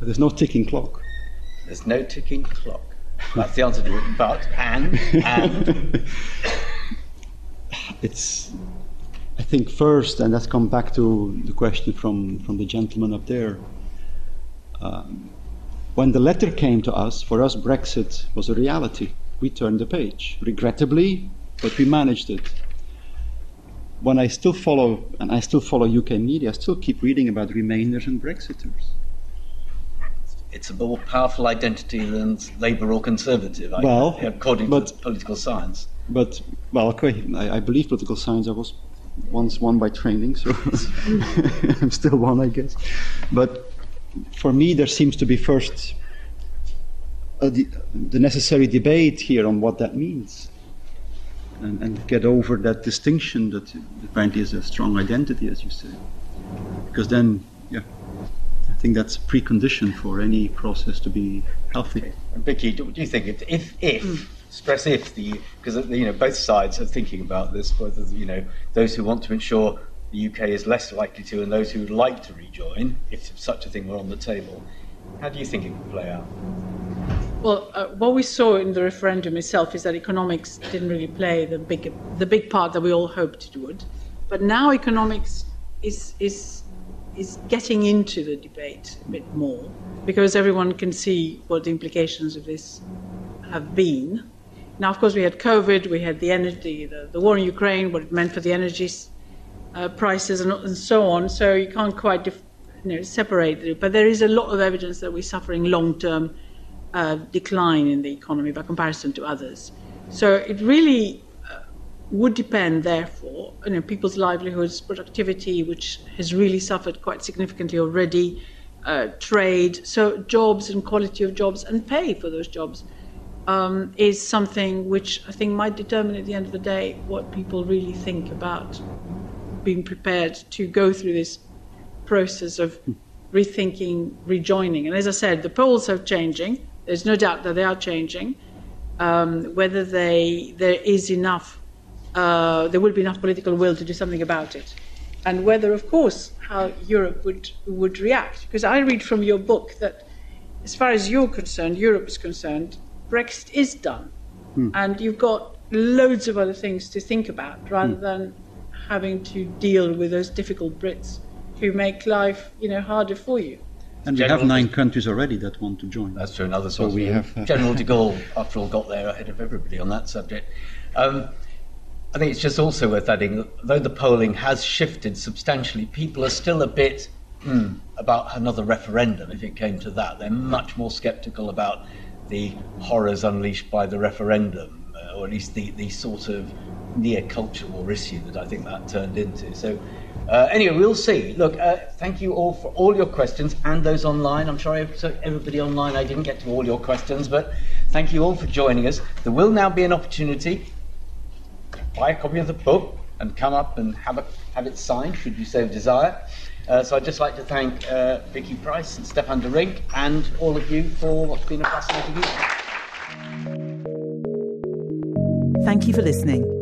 <laughs> There's no ticking clock. There's no ticking clock. That's the answer to it. But, and, and. <laughs> It's, I think, first, and let's come back to the question from, from the gentleman up there. Um, when the letter came to us, for us, Brexit was a reality. We turned the page, regrettably, but we managed it. When I still follow, and I still follow UK media, I still keep reading about Remainers and Brexiters. It's a more powerful identity than Labour or Conservative, well, I, according but, to political science. But, well, okay, I, I believe political science. I was once one by training, so <laughs> I'm still one, I guess. But for me, there seems to be first uh, the necessary debate here on what that means. And, and get over that distinction that apparently is a strong identity, as you say. Because then, yeah, I think that's a precondition for any process to be healthy. And Vicky, do, do you think if, if, if mm. stress if the because you know both sides are thinking about this, whether you know those who want to ensure the UK is less likely to, and those who would like to rejoin, if such a thing were on the table. How do you think it would play out? Well, uh, what we saw in the referendum itself is that economics didn't really play the big the big part that we all hoped it would, but now economics is is is getting into the debate a bit more because everyone can see what the implications of this have been. Now, of course, we had COVID, we had the energy, the, the war in Ukraine, what it meant for the energy uh, prices, and, and, so on. So you can't quite you know, separate it. But there is a lot of evidence that we're suffering long-term uh, decline in the economy by comparison to others. So it really uh, would depend, therefore, you know, people's livelihoods, productivity, which has really suffered quite significantly already, uh, trade, so jobs and quality of jobs and pay for those jobs um, is something which I think might determine at the end of the day what people really think about being prepared to go through this process of rethinking, rejoining. And as I said, the polls are changing. There's no doubt that they are changing. Um, whether they there is enough, uh, there will be enough political will to do something about it, and whether, of course, how Europe would would react. Because I read from your book that, as far as you're concerned, Europe is concerned, Brexit is done, hmm. and you've got loads of other things to think about rather hmm. than having to deal with those difficult Brits who make life, you know, harder for you. And we have nine countries already that want to join. That's true. Another so we have uh, General de Gaulle, after all, got there ahead of everybody on that subject. Um, I think it's just also worth adding, that though the polling has shifted substantially, people are still a bit mm, about another referendum. If it came to that, they're much more sceptical about the horrors unleashed by the referendum, uh, or at least the, the sort of near culture war issue that I think that turned into. So, uh, anyway, we'll see. Look, uh, thank you all for all your questions and those online. I'm sorry, everybody online, I didn't get to all your questions, but thank you all for joining us. There will now be an opportunity to buy a copy of the book and come up and have, a, have it signed, should you so desire. Uh, so I'd just like to thank uh, Vicky Pryce and Stefaan De Rynck and all of you for what's been a fascinating evening. Thank you for listening.